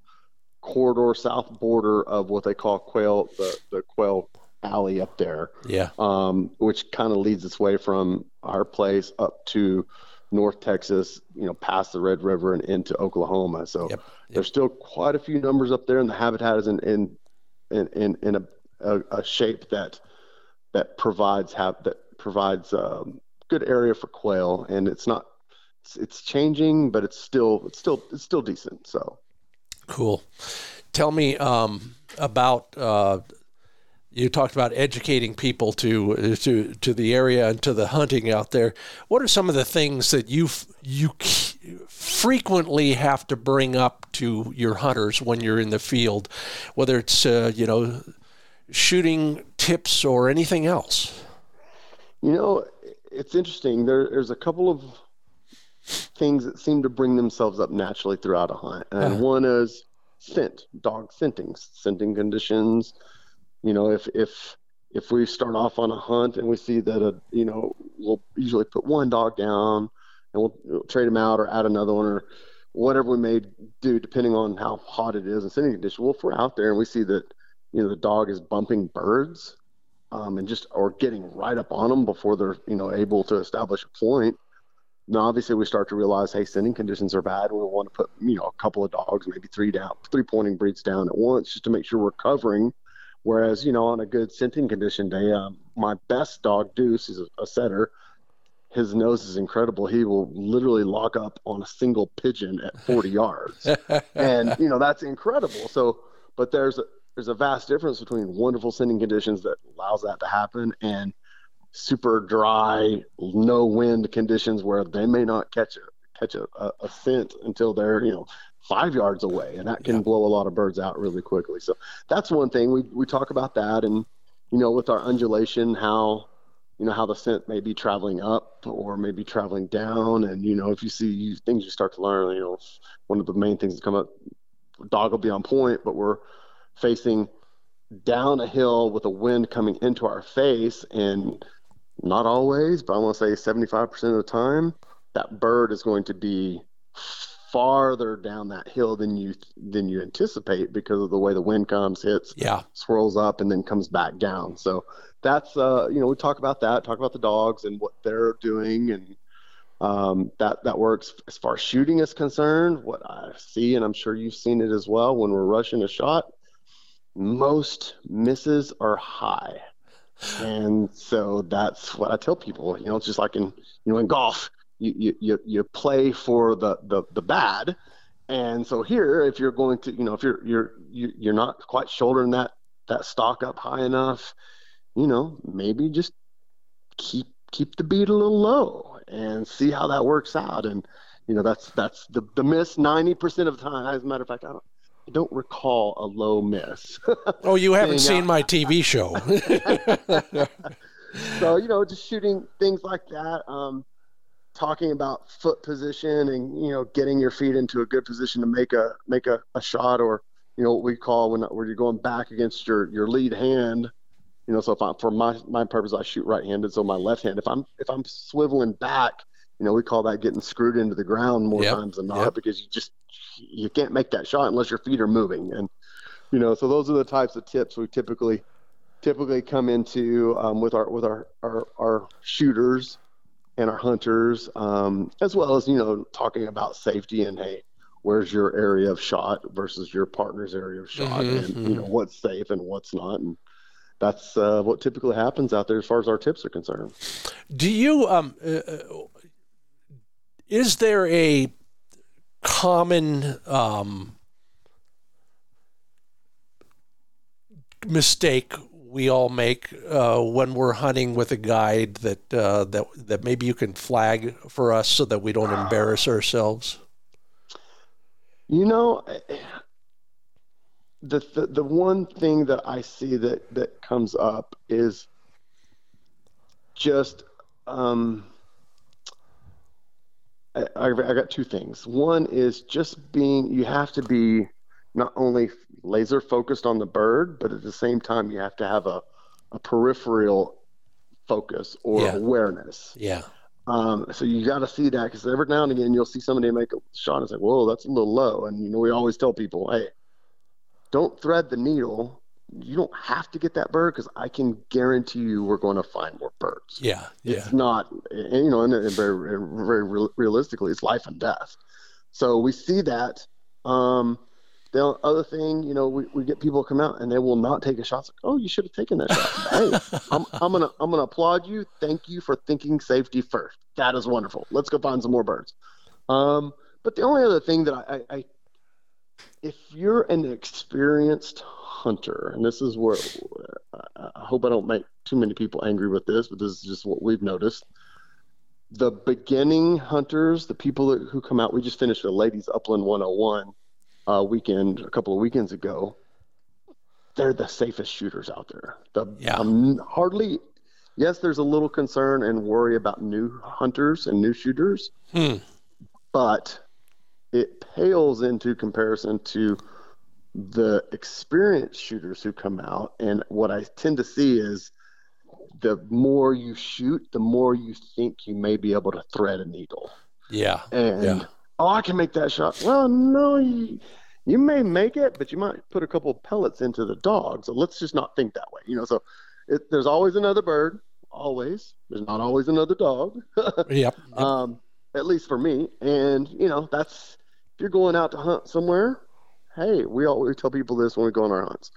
corridor, south border of what they call quail, the, the quail alley up there. Yeah. Um, which kind of leads its way from our place up to North Texas, you know, past the Red River and into Oklahoma. So yep, yep. there's still quite a few numbers up there, and the habitat is in in in, in, in a, a, a shape that that provides have that provides um, good area for quail, and it's not it's, it's changing, but it's still it's still it's still decent. So cool. Tell me um, about. Uh, you talked about educating people to to to the area and to the hunting out there. What are some of the things that you you frequently have to bring up to your hunters when you're in the field, whether it's uh, you know shooting tips or anything else? You know, it's interesting. There, there's a couple of things that seem to bring themselves up naturally throughout a hunt, and uh-huh. one is scent, dog scenting, scenting conditions. You know, if if if we start off on a hunt and we see that a you know we'll usually put one dog down and we'll, we'll trade them out or add another one or whatever we may do depending on how hot it is and scenting condition. Well, if we're out there and we see that you know the dog is bumping birds um, and just or getting right up on them before they're you know able to establish a point now, obviously, we start to realize, hey, scenting conditions are bad. We want to put, you know, a couple of dogs, maybe three down, three pointing breeds down at once, just to make sure we're covering. Whereas, you know, on a good scenting condition day, um, my best dog, Deuce, is a, a setter. His nose is incredible. He will literally lock up on a single pigeon at 40 yards, (laughs) and you know that's incredible. So, but there's a, there's a vast difference between wonderful scenting conditions that allows that to happen and super dry, no wind conditions where they may not catch a catch a, a, scent until they're you know five yards away, and that can yeah. blow a lot of birds out really quickly. So that's one thing we we talk about that, and you know with our undulation, how you know how the scent may be traveling up or maybe traveling down, and you know if you see things you start to learn, you know one of the main things that come up, dog will be on point, but we're facing down a hill with a wind coming into our face and not always, but I want to say 75% of the time, that bird is going to be farther down that hill than you than you anticipate because of the way the wind comes, hits, yeah, swirls up, and then comes back down. So that's uh, you know we talk about that, talk about the dogs and what they're doing, and um, that that works as far as shooting is concerned. What I see, and I'm sure you've seen it as well, when we're rushing a shot, most misses are high and so that's what I tell people. You know, it's just like in you know in golf, you you you play for the the the bad, and so here, if you're going to, you know, if you're you're you're not quite shouldering that that stock up high enough, you know, maybe just keep keep the beat a little low and see how that works out. And you know, that's that's the the miss ninety percent of the time. As a matter of fact, I don't I don't recall a low miss. oh, you (laughs) haven't seen my TV show. (laughs) so you know, just shooting things like that. Um, talking about foot position and you know getting your feet into a good position to make a make a, a shot or you know what we call when where you're going back against your your lead hand you know so if i for my my purpose i shoot right-handed so my left hand if i'm if i'm swiveling back you know we call that getting screwed into the ground more yep. times than not yep. because you just you can't make that shot unless your feet are moving. And you know, so those are the types of tips we typically typically come into um, with our with our, our our shooters and our hunters, um, as well as you know talking about safety and hey, where's your area of shot versus your partner's area of shot, mm-hmm, and mm-hmm. you know mm-hmm. what's safe and what's not, and that's uh, what typically happens out there as far as our tips are concerned. Do you um, uh, uh is there a common um, mistake we all make uh, when we're hunting with a guide that uh, that that maybe you can flag for us so that we don't embarrass ourselves? You know, the, the the one thing that I see that that comes up is just um, I, I got two things. One is just being, you have to be not only laser focused on the bird, but at the same time, you have to have a, a peripheral focus or yeah. awareness. Yeah. Um, so you got to see that because every now and again you'll see somebody make a shot and say, "Whoa, that's a little low." And you know, we always tell people, "Hey, don't thread the needle you don't have to get that bird because I can guarantee you we're going to find more birds. Yeah, yeah. It's not, you know, and, and very, very realistically, it's life and death. So we see that. Um, the other thing, you know, we, we get people come out and they will not take a shot. It's like, oh, you should have taken that shot. (laughs) hey, I'm, I'm gonna I'm gonna applaud you. Thank you for thinking safety first. That is wonderful. Let's go find some more birds. Um, but the only other thing that I, I, I if you're an experienced hunter, and this is where I hope I don't make too many people angry with this, but this is just what we've noticed. The beginning hunters, the people that, who come out, we just finished a ladies upland 101 uh, weekend a couple of weekends ago. They're the safest shooters out there. The, yeah. Um, hardly, yes, there's a little concern and worry about new hunters and new shooters, hmm. but it pales into comparison to the experienced shooters who come out. And what I tend to see is the more you shoot, the more you think you may be able to thread a needle. Yeah. And yeah oh, I can make that shot. Well, no, you, you may make it, but you might put a couple of pellets into the dog. So let's just not think that way. You know, so it, there's always another bird. Always. There's not always another dog. (laughs) yep. yep. Um, at least for me. And, you know, that's, if you're going out to hunt somewhere, hey, we always tell people this when we go on our hunts.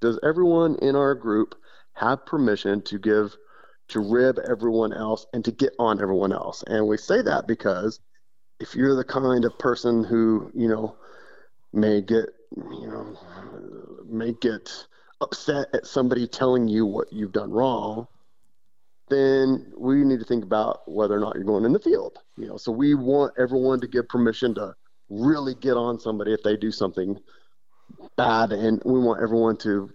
Does everyone in our group have permission to give, to rib everyone else and to get on everyone else? And we say that because if you're the kind of person who you know may get you know may get upset at somebody telling you what you've done wrong then we need to think about whether or not you're going in the field you know so we want everyone to give permission to really get on somebody if they do something bad and we want everyone to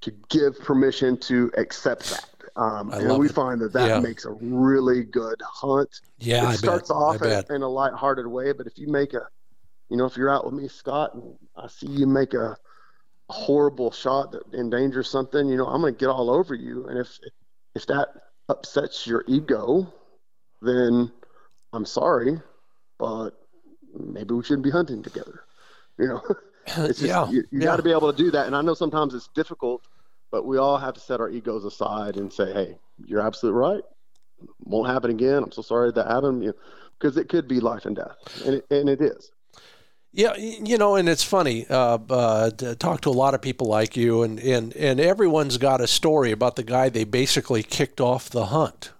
to give permission to accept that um, and we it. find that that yeah. makes a really good hunt. Yeah, it I starts bet. off in, in, a lighthearted way, but if you make a, you know, if you're out with me, Scott, and I see you make a, a horrible shot that endangers something, you know, I'm going to get all over you, and if if that upsets your ego, then I'm sorry, but maybe we shouldn't be hunting together. You know, (laughs) it's just, yeah, you, you yeah. got to be able to do that, and I know sometimes it's difficult but we all have to set our egos aside and say, "Hey, you're absolutely right. Won't happen again. I'm so sorry that happened." You because it could be life and death, and it, and it is. Yeah, you know, and it's funny. Uh, uh, to talk to a lot of people like you, and, and and everyone's got a story about the guy they basically kicked off the hunt.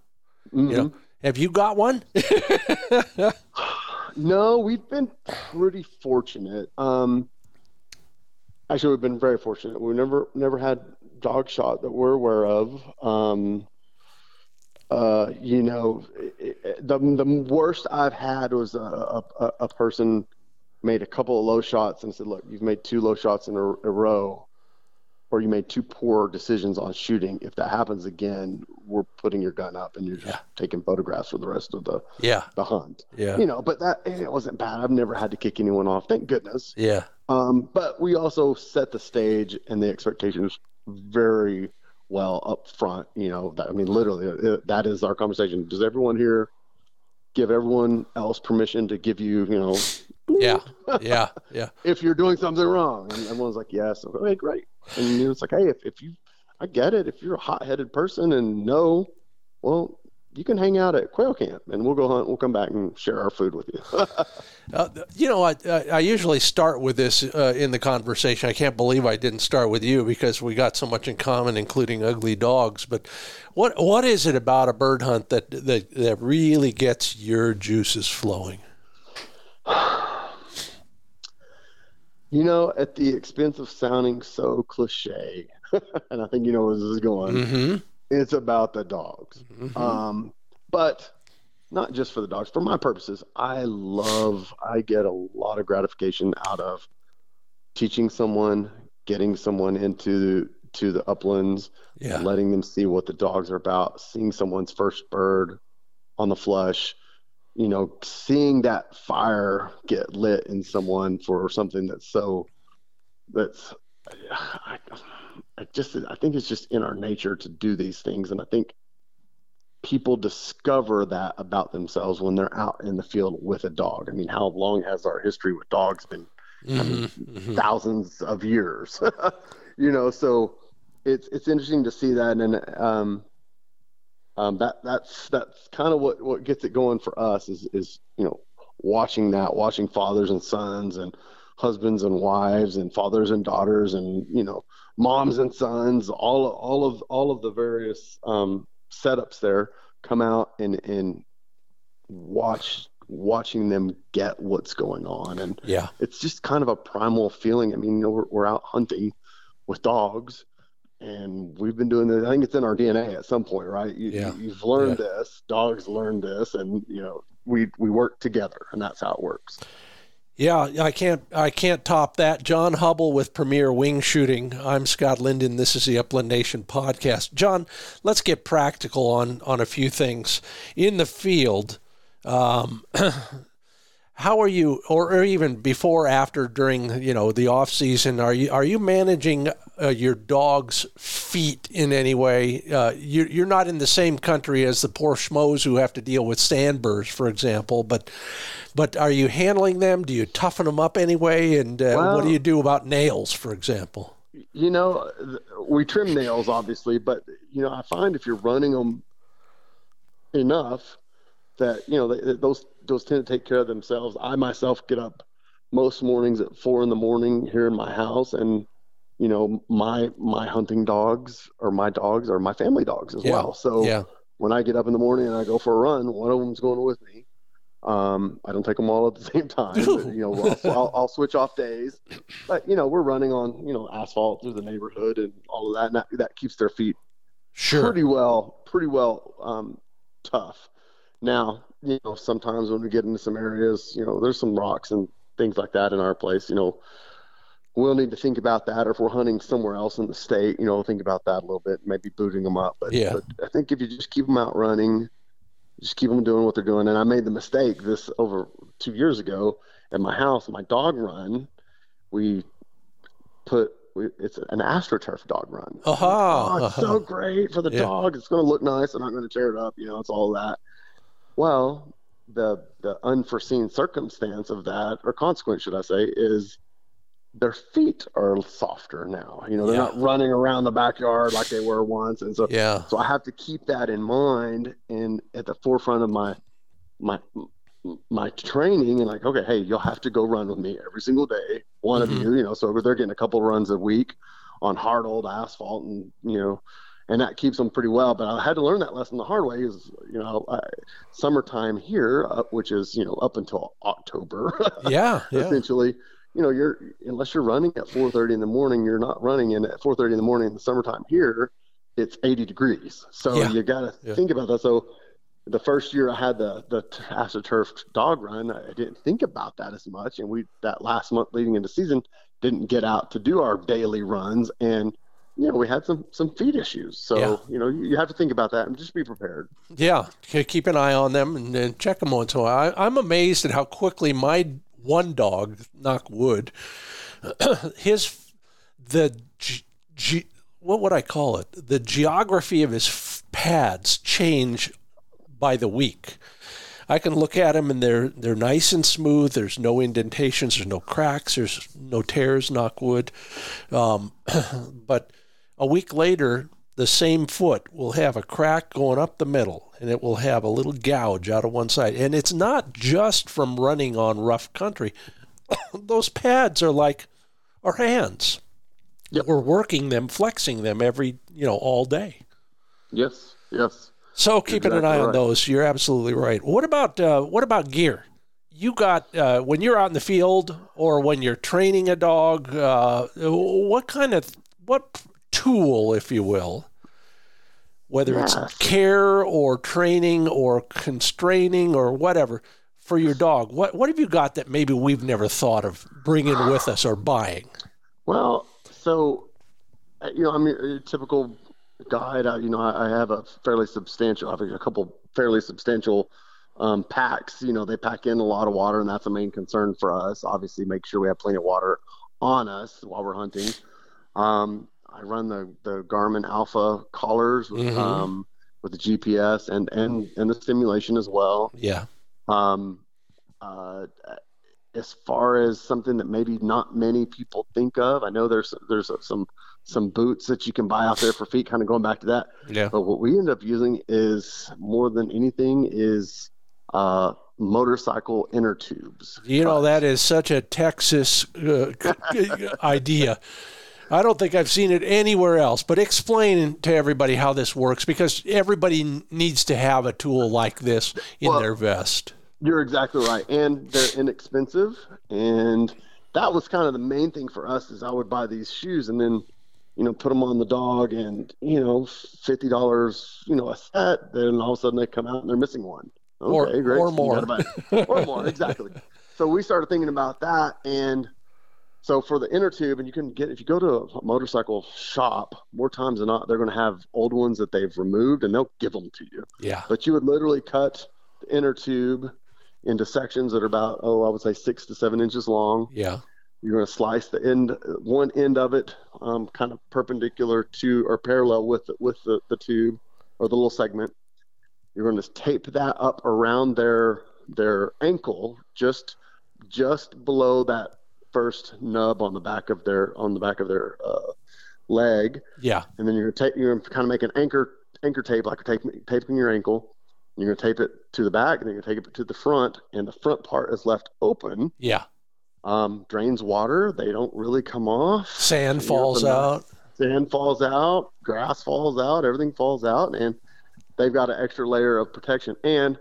Mm-hmm. You know, have you got one? (laughs) (laughs) no, we've been pretty fortunate. Um, actually, we've been very fortunate. We never never had dog shot that we're aware of. Um, uh, you know, the the worst I've had was a, a, a person made a couple of low shots and said, "Look, you've made two low shots in a, a row, or you made two poor decisions on shooting. If that happens again, we're putting your gun up and you're just yeah. taking photographs for the rest of the yeah the hunt. Yeah, you know, but that it wasn't bad. I've never had to kick anyone off, thank goodness. Yeah. Um, but we also set the stage and the expectations very well up front. You know, that, I mean, literally, uh, that is our conversation. Does everyone here give everyone else permission to give you, you know? Yeah, yeah, yeah. if you're doing something wrong, and everyone's like, yes, okay, great. And you know, it's like, hey, if, if you, I get it. If you're a hot-headed person and no, well, you can hang out at quail camp and we'll go hunt. We'll come back and share our food with you. uh, you know, I, I usually start with this uh, in the conversation. I can't believe I didn't start with you because we got so much in common, including ugly dogs. But what what is it about a bird hunt that that, that really gets your juices flowing? You know, at the expense of sounding so cliche, (laughs) and I think you know where this is going. Mm-hmm it's about the dogs. Mm-hmm. Um, but not just for the dogs. For my purposes, I love, I get a lot of gratification out of teaching someone, getting someone into to the uplands, yeah. letting them see what the dogs are about, seeing someone's first bird on the flush, you know, seeing that fire get lit in someone for something that's so that's I, I just I think it's just in our nature to do these things, and I think people discover that about themselves when they're out in the field with a dog. I mean, how long has our history with dogs been? Mm-hmm, I mean, mm-hmm. thousands of years, (laughs) you know. So it's it's interesting to see that, and um, um, that that's that's kind of what what gets it going for us is is you know watching that, watching fathers and sons and husbands and wives and fathers and daughters and you know moms and sons all all of all of the various um, setups there come out and and watch watching them get what's going on. And Yeah. it's just kind of a primal feeling. I mean you know we're, we're out hunting with dogs and we've been doing this i think it's in our dna at some point right you, Yeah. you, have learned this dogs learn this and you know we we work together and that's how it works Yeah, I can't I can't top that. Jon Hubble with Premier Wingshooting. I'm Scott Linden. This is the Upland Nation podcast. Jon, let's get practical on on a few things in the field. Um, (clears throat) how are you, or, or even before, after, during you know the off season? Are you are you managing uh, your dog's feet in any way? Uh, you, you're not in the same country as the poor schmoes who have to deal with sandburrs, for example, but but are you handling them? Do you toughen them up anyway? And uh, what do you do about nails, for example? you know we trim nails obviously but you know i find if you're running them enough that you know they, those those tend to take care of themselves i myself get up most mornings at four in the morning here in my house and you know my my hunting dogs or my dogs are my family dogs as Yeah, well so yeah, when i get up in the morning and i go for a run one of them's going with me um, I don't take them all at the (laughs) same time. But, (laughs) you know, I'll, I'll, I'll switch off days, but you know, we're running on you know asphalt through the neighborhood and all of that, and that, that keeps their feet sure. pretty well, pretty well um, tough. Now, you know, sometimes when we get into some areas, you know, there's some rocks and things like that in our place. You know, we'll need to think about that, or if we're hunting somewhere else in the state, you know, think about that a little bit, maybe booting them up. But, Yeah. but I think if you just keep them out running, just keep them doing what they're doing. And I made the mistake this over two years ago at my house, my dog run. We put we, it's an astroturf dog run. Aha, Oh, it's so uh-huh. great for the Yeah. dog. It's going to look nice. I'm not going to tear it up. You know, it's all that. Well, the the unforeseen circumstance of that, or consequence, should I say, is their feet are softer now. You know, they're Yeah. not running around the backyard like they were once, and so Yeah, so I have to keep that in mind and at the forefront of my my my training and like, okay, hey, you'll have to go run with me every single day, one Mhm. of you, you know. So they're getting a couple runs a week on hard old asphalt, and you know, and that keeps them pretty well. But I had to learn that lesson the hard way. Is you know, I, summertime here, uh, which is you know up until October, (laughs) yeah, yeah. essentially you know you're unless you're running at 4.30 in the morning you're not running and at 4.30 in the morning in the summertime here it's 80 degrees so Yeah. you got to Yeah. think about that so the first year i had the the astroturf dog run i didn't think about that as much and we that last month leading into season didn't get out to do our daily runs and you know we had some some feed issues so Yeah. you know you, have to think about that and just be prepared Yeah, keep an eye on them and, and check them once in a while. I, I'm amazed at how quickly my one dog, knock wood, (clears throat) his the ge, ge, what would I call it? The geography of his f- pads change by the week. I can look at them and they're they're nice and smooth. There's no indentations. There's no cracks. There's no tears. Knock wood. Um, (clears throat) but a week later, the same foot will have a crack going up the middle, and it will have a little gouge out of one side. And it's not just from running on rough country. (coughs) Those pads are like our hands. Yep. We're working them, flexing them every you know all day. yes yes So keeping an Exactly eye on those. You're absolutely right. What about uh, what about gear? You got uh, when you're out in the field or when you're training a dog. Uh, what kind of what tool, if you will, whether it's care or training or constraining or whatever for your dog? What what have you got that maybe we've never thought of bringing with us or buying? Well, so uh, you know, I'm a typical guide. I, you know, I, I have a fairly substantial, I have a couple fairly substantial um, packs. You know, they pack in a lot of water, and that's a main concern for us. Obviously, make sure we have plenty of water on us while we're hunting. Um, I run the the Garmin Alpha collars with, Mhm. um, with the GPS and and and the stimulation as well. Yeah, Um, uh, as far as something that maybe not many people think of, I know there's there's some some boots that you can buy out there for feet. Kind of going back to that, yeah, but what we end up using is more than anything is uh, motorcycle inner tubes. You know, that is such a Texas uh, (laughs) idea. I don't think I've seen it anywhere else. But explain to everybody how this works because everybody needs to have a tool like this in well, their vest. You're exactly right, and they're inexpensive. And that was kind of the main thing for us is I would buy these shoes and then, you know, put them on the dog, and you know, fifty dollars, you know, a set. Then all of a sudden they come out and they're missing one. Okay, or, great. Or more. or more, exactly. (laughs) So we started thinking about that, and so for the inner tube, and you can get if you go to a motorcycle shop, more times than not, they're going to have old ones that they've removed, and they'll give them to you. Yeah. But you would literally cut the inner tube into sections that are about oh, I would say six to seven inches long. Yeah. You're going to slice the end, one end of it, um, kind of perpendicular to or parallel with with the, the tube or the little segment. You're going to tape that up around their their ankle, just just below that first nub on the back of their on the back of their uh, leg. Yeah. And then you're gonna tape. You're gonna kind of make an anchor anchor tape like a tape taping your ankle. You're gonna tape it to the back, and then you're gonna take it to the front, and the front part is left open. Yeah. Um, drains water. They don't really come off. Sand falls out. Sand falls out. Grass falls out. Everything falls out, and they've got an extra layer of protection. And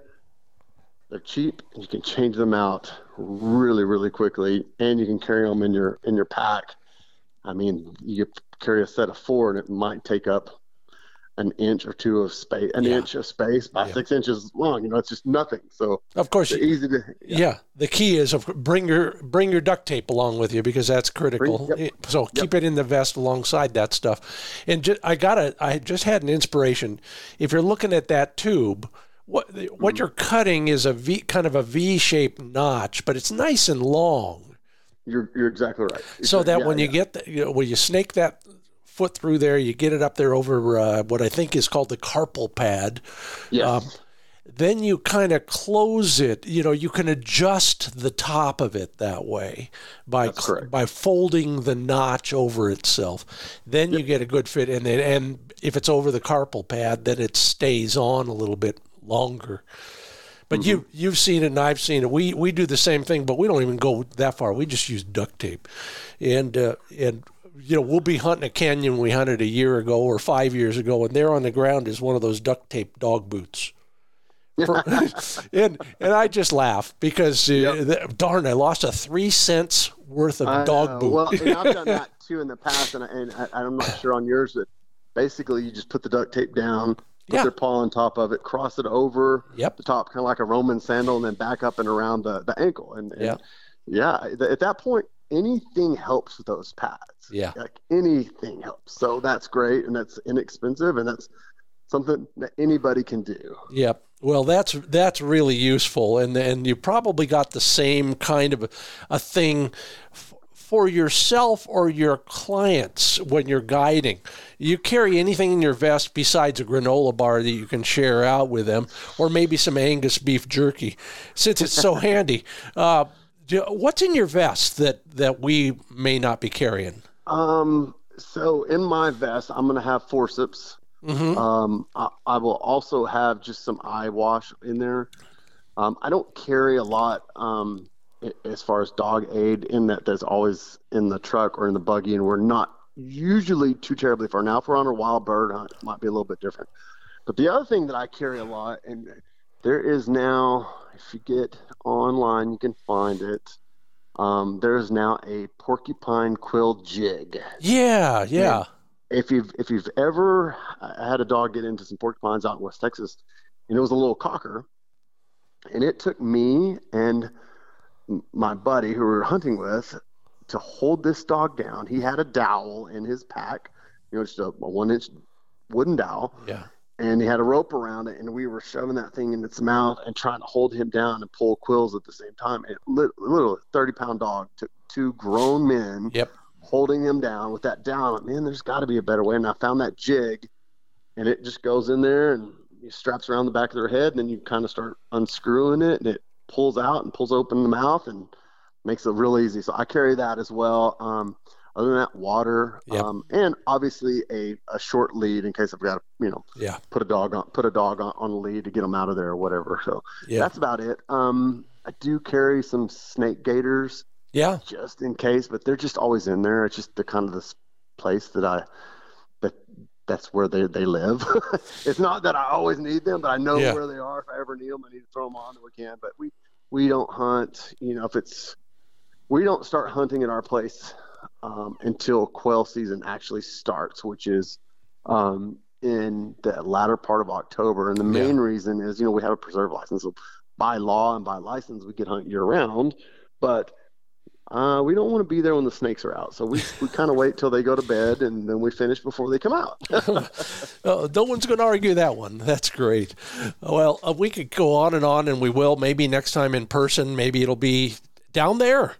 they're cheap. You can change them out really, really quickly, and you can carry them in your in your pack. I mean, you carry a set of four, and it might take up an inch or two of space, an yeah. inch of space by yeah. six inches long. You know, it's just nothing. So of course, easy to. Yeah. yeah. the key is of bring your bring your duct tape along with you because that's critical. Bring, yep. Eh, so yep. keep it in the vest alongside that stuff. And just, I got a, I just had an inspiration. If you're looking at that tube what what you're cutting is a V kind of a V-shaped notch, but it's nice and long. You're you're exactly right. so that yeah, when you get the, you know, when you snake that foot through there, you get it up there over uh, what I think is called the carpal pad. Yes. Um, then you kind of close it. You know, you can adjust the top of it that way by by folding the notch over itself. Then yep. you get a good fit, and then and if it's over the carpal pad, then it stays on a little bit longer. But mm-hmm. you you've seen it and I've seen it. We we do the same thing, but we don't even go that far. We just use duct tape, and uh, and you know we'll be hunting a canyon we hunted a year ago or five years ago, and there on the ground is one of those duct tape dog boots. (laughs) For, (laughs) and and I just laugh because uh, yep. darn, I lost a three cents worth of dog boot. Well, and I've done (laughs) that too in the past, and, I, and I, I'm not sure on yours, but basically you just put the duct tape down, put yeah. their paw on top of it, cross it over yep. the top, kind of like a Roman sandal, and then back up and around the, the ankle. And, and yeah, yeah, at that point, anything helps with those pads. Yeah, like anything helps. So that's great, and that's inexpensive, and that's something that anybody can do. Yep. Well, that's that's really useful, and and you probably got the same kind of a thing for yourself or your clients when you're guiding. You carry anything in your vest besides a granola bar that you can share out with them, or maybe some Angus beef jerky, since it's so (laughs) handy. Uh, what's in your vest that that we may not be carrying? Um, so in my vest, I'm going to have forceps. Mm-hmm. Um, I, I, will also have just some eye wash in there. Um, I don't carry a lot. Um, as far as dog aid in that that's always in the truck or in the buggy and we're not usually too terribly far. Now if we're on a wild bird hunt it might be a little bit different. But the other thing that i carry a lot and there is now if you get online you can find it um, there is now a porcupine quill jig. Yeah yeah. and if you've if you've ever had a dog get into some porcupines out in west texas and it was a little cocker and it took me and my buddy who we were hunting with to hold this dog down. He had a dowel in his pack, you know, just a, a one inch wooden dowel. Yeah. And he had a rope around it, and we were shoving that thing in its mouth and trying to hold him down and pull quills at the same time. And literally, 30 pound dog took two grown men yep. holding him down with that dowel. Like, man, there's got to be a better way. And I found that jig, and it just goes in there and you straps around the back of their head, and then you kind of start unscrewing it, and it pulls out and pulls open the mouth and makes it real easy. So I carry that as well. Um, Other than that, water, Yep. um, and obviously a, a short lead in case I've got to, you know, Yeah. put a dog on put a dog on, on a lead to get them out of there or whatever. So Yeah. that's about it. Um, I do carry some snake gaiters Yeah. just in case, but they're just always in there. It's just the kind of this place that I that that's where they, they live. (laughs) it's not that I always need them, but I know Yeah. where they are. If I ever need them, I need to throw them on if we can. But we we don't hunt. You know, if it's we don't start hunting at our place um, until quail season actually starts, which is um, in the latter part of October. And the main reason is, you know, we have a preserve license. So by law and by license, we can hunt year round, but uh, we don't want to be there when the snakes are out. So we, we (laughs) kind of wait till they go to bed and then we finish before they come out. (laughs) Uh, no one's going to argue that one. That's great. Well, uh, we could go on and on, and we will. Maybe next time in person. Maybe it'll be down there.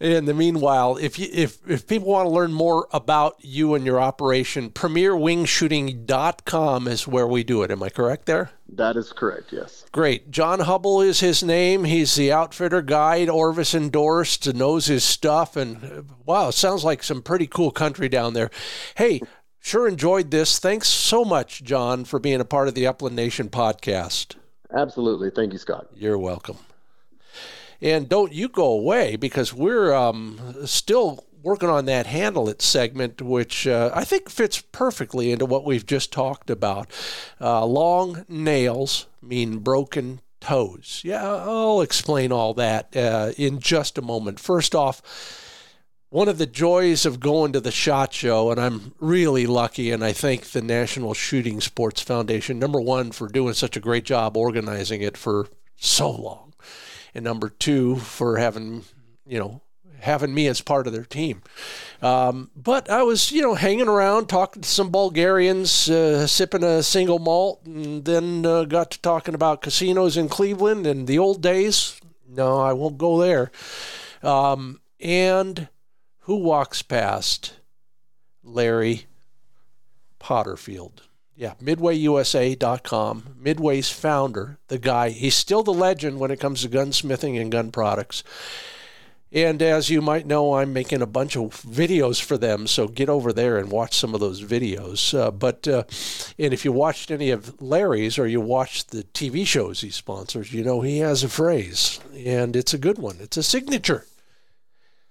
in the meanwhile, if you if if people want to learn more about you and your operation, premierwingshooting.com is where we do it. Am I correct there? that is correct. Yes. Great. Jon Hubble is his name. He's the outfitter guide, Orvis endorsed, knows his stuff. And wow, sounds like some pretty cool country down there. Hey, sure enjoyed this. Thanks so much, Jon, for being a part of the Upland Nation podcast. Absolutely. Thank you, Scott. You're welcome. And don't you go away because we're um, still working on that handle it segment, which uh, I think fits perfectly into what we've just talked about. Uh, long nails mean broken toes. Yeah, I'll explain all that uh, in just a moment. First off, one of the joys of going to the SHOT Show, and I'm really lucky, and I thank the National Shooting Sports Foundation, number one, for doing such a great job organizing it for so long, and number two, for having, you know, having me as part of their team. Um, but I was, you know, hanging around, talking to some Bulgarians, uh, sipping a single malt, and then uh, got to talking about casinos in Cleveland and the old days. No, I won't go there. Um, and who walks past Larry Potterfield? Yeah, MidwayUSA.com. Midway's founder, the guy, he's still the legend when it comes to gunsmithing and gun products. And as you might know, I'm making a bunch of videos for them, so get over there and watch some of those videos. Uh, but uh, and if you watched any of Larry's or you watched the TV shows he sponsors, you know he has a phrase, and it's a good one. It's a signature.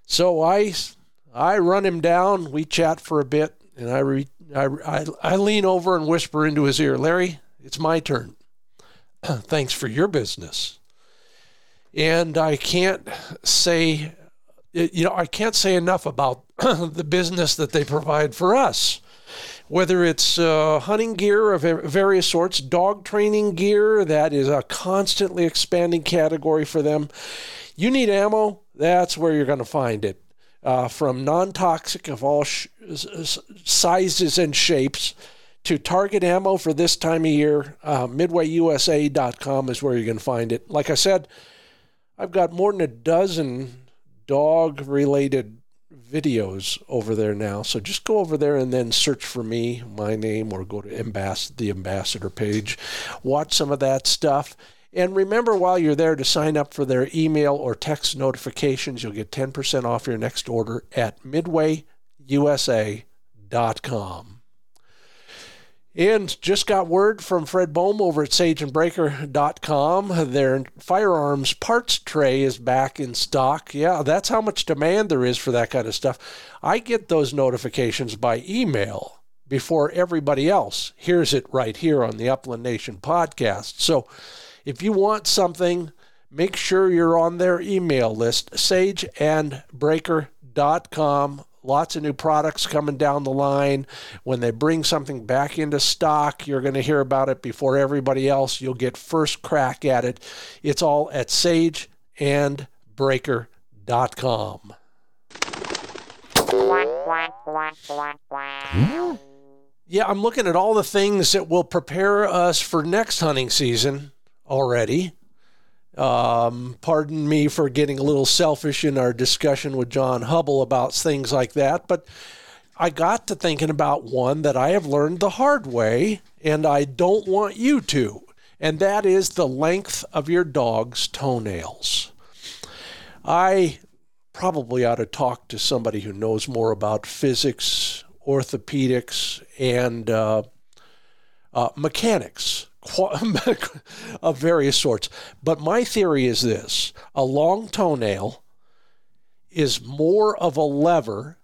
So I I run him down. We chat for a bit, and I re, I, I I lean over and whisper into his ear, Larry, it's my turn. (clears throat) Thanks for your business and I can't say, you know, I can't say enough about (clears throat) the business that they provide for us. Whether it's uh, hunting gear of various sorts, dog training gear, that is a constantly expanding category for them. You need ammo, that's where you're going to find it. Uh, from non toxic of all sh- sizes and shapes to target ammo for this time of year, uh, MidwayUSA.com is where you're going to find it. Like I said, I've got more than a dozen dog related videos over there now. So just go over there and then search for me, my name, or go to Ambass- the ambassador page. Watch some of that stuff. And remember while you're there to sign up for their email or text notifications. You'll get 10% off your next order at midwayusa.com. And just got word from Fred Bohm over at sageandbraker.com. Their firearms parts tray is back in stock. Yeah, that's how much demand there is for that kind of stuff. I get those notifications by email before everybody else hears it right here on the Upland Nation podcast. So if you want something, make sure you're on their email list, sageandbraker.com lots of new products coming down the line. When they bring something back into stock, you're going to hear about it before everybody else. You'll get first crack at it. It's all at sageandbraker.com. Yeah, I'm looking at all the things that will prepare us for next hunting season already. Um, pardon me for getting a little selfish in our discussion with Jon Hubble about things like that, but I got to thinking about one that I have learned the hard way, and I don't want you to, and that is the length of your dog's toenails. I probably ought to talk to somebody who knows more about physics, orthopedics, and uh, uh, mechanics (laughs) of various sorts. But my theory is this a long toenail is more of a lever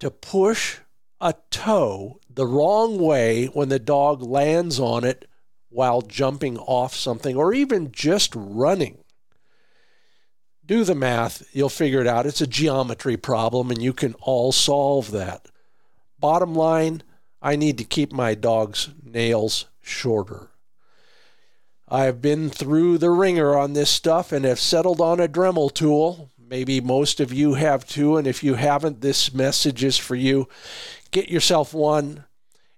to push a toe the wrong way when the dog lands on it while jumping off something or even just running. Do the math, you'll figure it out. It's a geometry problem, and you can all solve that. Bottom line, I need to keep my dog's nails shorter. I have been through the ringer on this stuff and have settled on a Dremel tool. Maybe most of you have too, and if you haven't, this message is for you. Get yourself one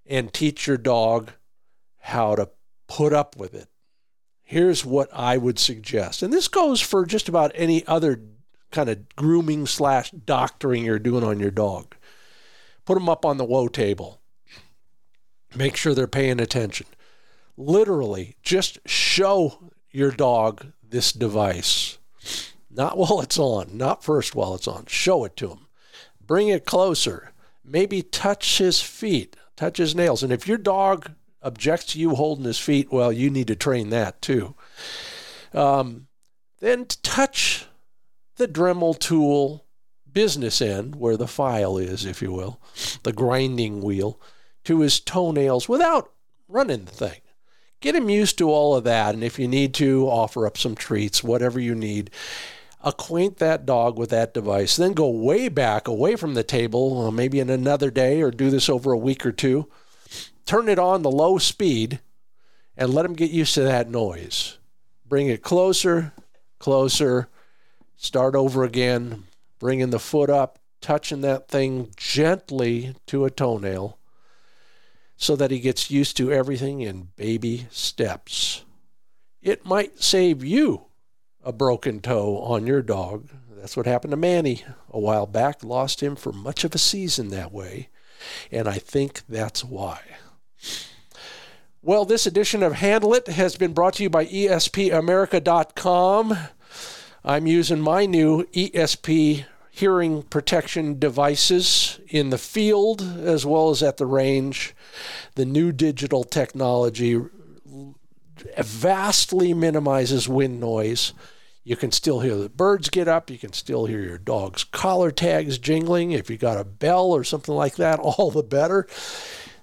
and teach your dog how to put up with it. Here's what I would suggest, and this goes for just about any other kind of grooming slash doctoring you're doing on your dog. Put them up on the woe table. Make sure they're paying attention. Literally, just show your dog this device. Not (laughs) while it's on, not first while it's on. Show it to him. Bring it closer. Maybe touch his feet, touch his nails. And if your dog objects to you holding his feet, well, you need to train that too. Um, then touch the Dremel tool business end, where the file is, if you will, the grinding wheel, to his toenails without running the thing. Get him used to all of that, and if you need to, offer up some treats, whatever you need. Acquaint that dog with that device. Then go way back away from the table, uh, maybe in another day, or do this over a week or two turn it on the low speed and let him get used to that noise. Bring it closer, closer, start over again, bringing the foot up, touching that thing gently to a toenail so that he gets used to everything in baby steps. It might save you a broken toe on your dog. That's what happened to Manny a while back. Lost him for much of a season that way. And I think that's why. Well, this edition of Handle It has been brought to you by ESPAmerica.com. I'm using my new ESP hearing protection devices in the field as well as at the range. The new digital technology vastly minimizes wind noise. You can still hear the birds get up. You can still hear your dog's collar tags jingling. If you got a bell or something like that, (laughs) all the better.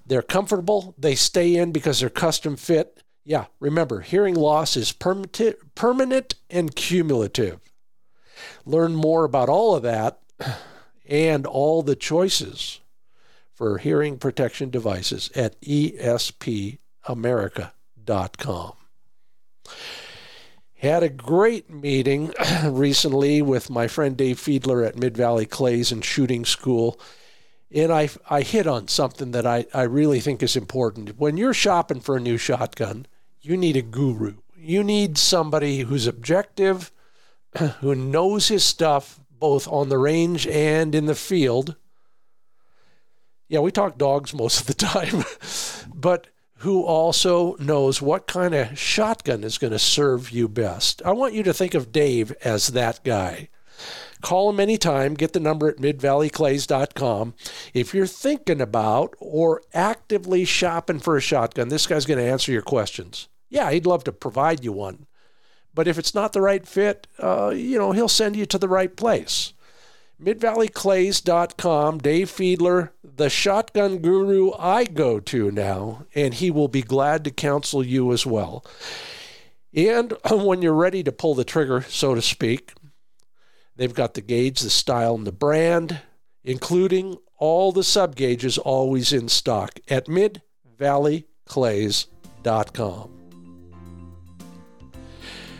They're comfortable. They stay in because they're custom fit. Yeah, remember, hearing loss is permanent and cumulative. Learn more about all of that and all the choices for hearing protection devices at espamerica.com. Had a great meeting (clears throat) recently with my friend Dave Fiedler at Mid Valley Clays and Shooting School and I, I hit on something that I, I really think is important. When you're shopping for a new shotgun, you need a guru. You need somebody who's objective, (clears throat) who knows his stuff both on the range and in the field. Yeah, we talk dogs most of the (laughs) time, but who also knows what kind of shotgun is going to serve you best. I want you to think of Dave as that guy. Call him anytime. Get the number at midvalleyclays.com. If you're thinking about or actively shopping for a shotgun, this guy's going to answer your questions. Yeah, he'd love to provide you one. But if it's not the right fit, uh, you know, he'll send you to the right place. MidValleyClays.com, Dave Fiedler, the shotgun guru I go to now, and he will be glad to counsel you as well. And (laughs) when you're ready to pull the trigger, so to speak, They've got the gauge, the style, and the brand, including all the sub gauges always in stock at midvalleyclays.com.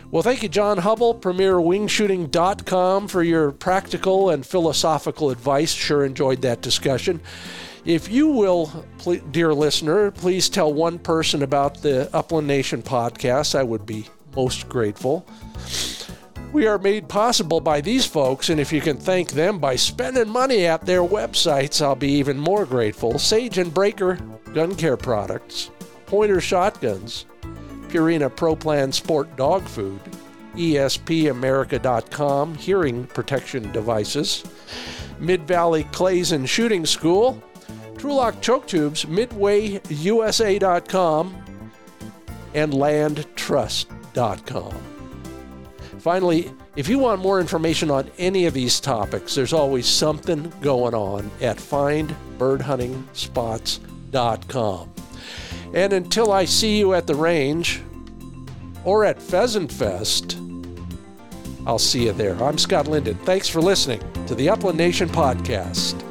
Well, thank you, Jon Hubble, premierwingshooting.com, for your practical and philosophical advice. Sure enjoyed that discussion. If you will, dear listener, please tell one person about the Upland Nation podcast, I would be most grateful. We are made possible by these folks, and if you can thank them by spending money at their websites, I'll be even more grateful. Sage and Braker Gun Care Products, Pointer Shotguns, Purina Pro Plan Sport Dog Food, ESPAmerica.com, hearing protection devices, Mid Valley Clays and Shooting School, Trulock Choke Tubes, MidwayUSA.com, and LandTrust.com. Finally, if you want more information on any of these topics, there's always something going on at findbirdhuntingspots.com. And until I see you at the range or at Pheasant Fest, I'll see you there. I'm Scott Linden. Thanks for listening to the Upland Nation Podcast.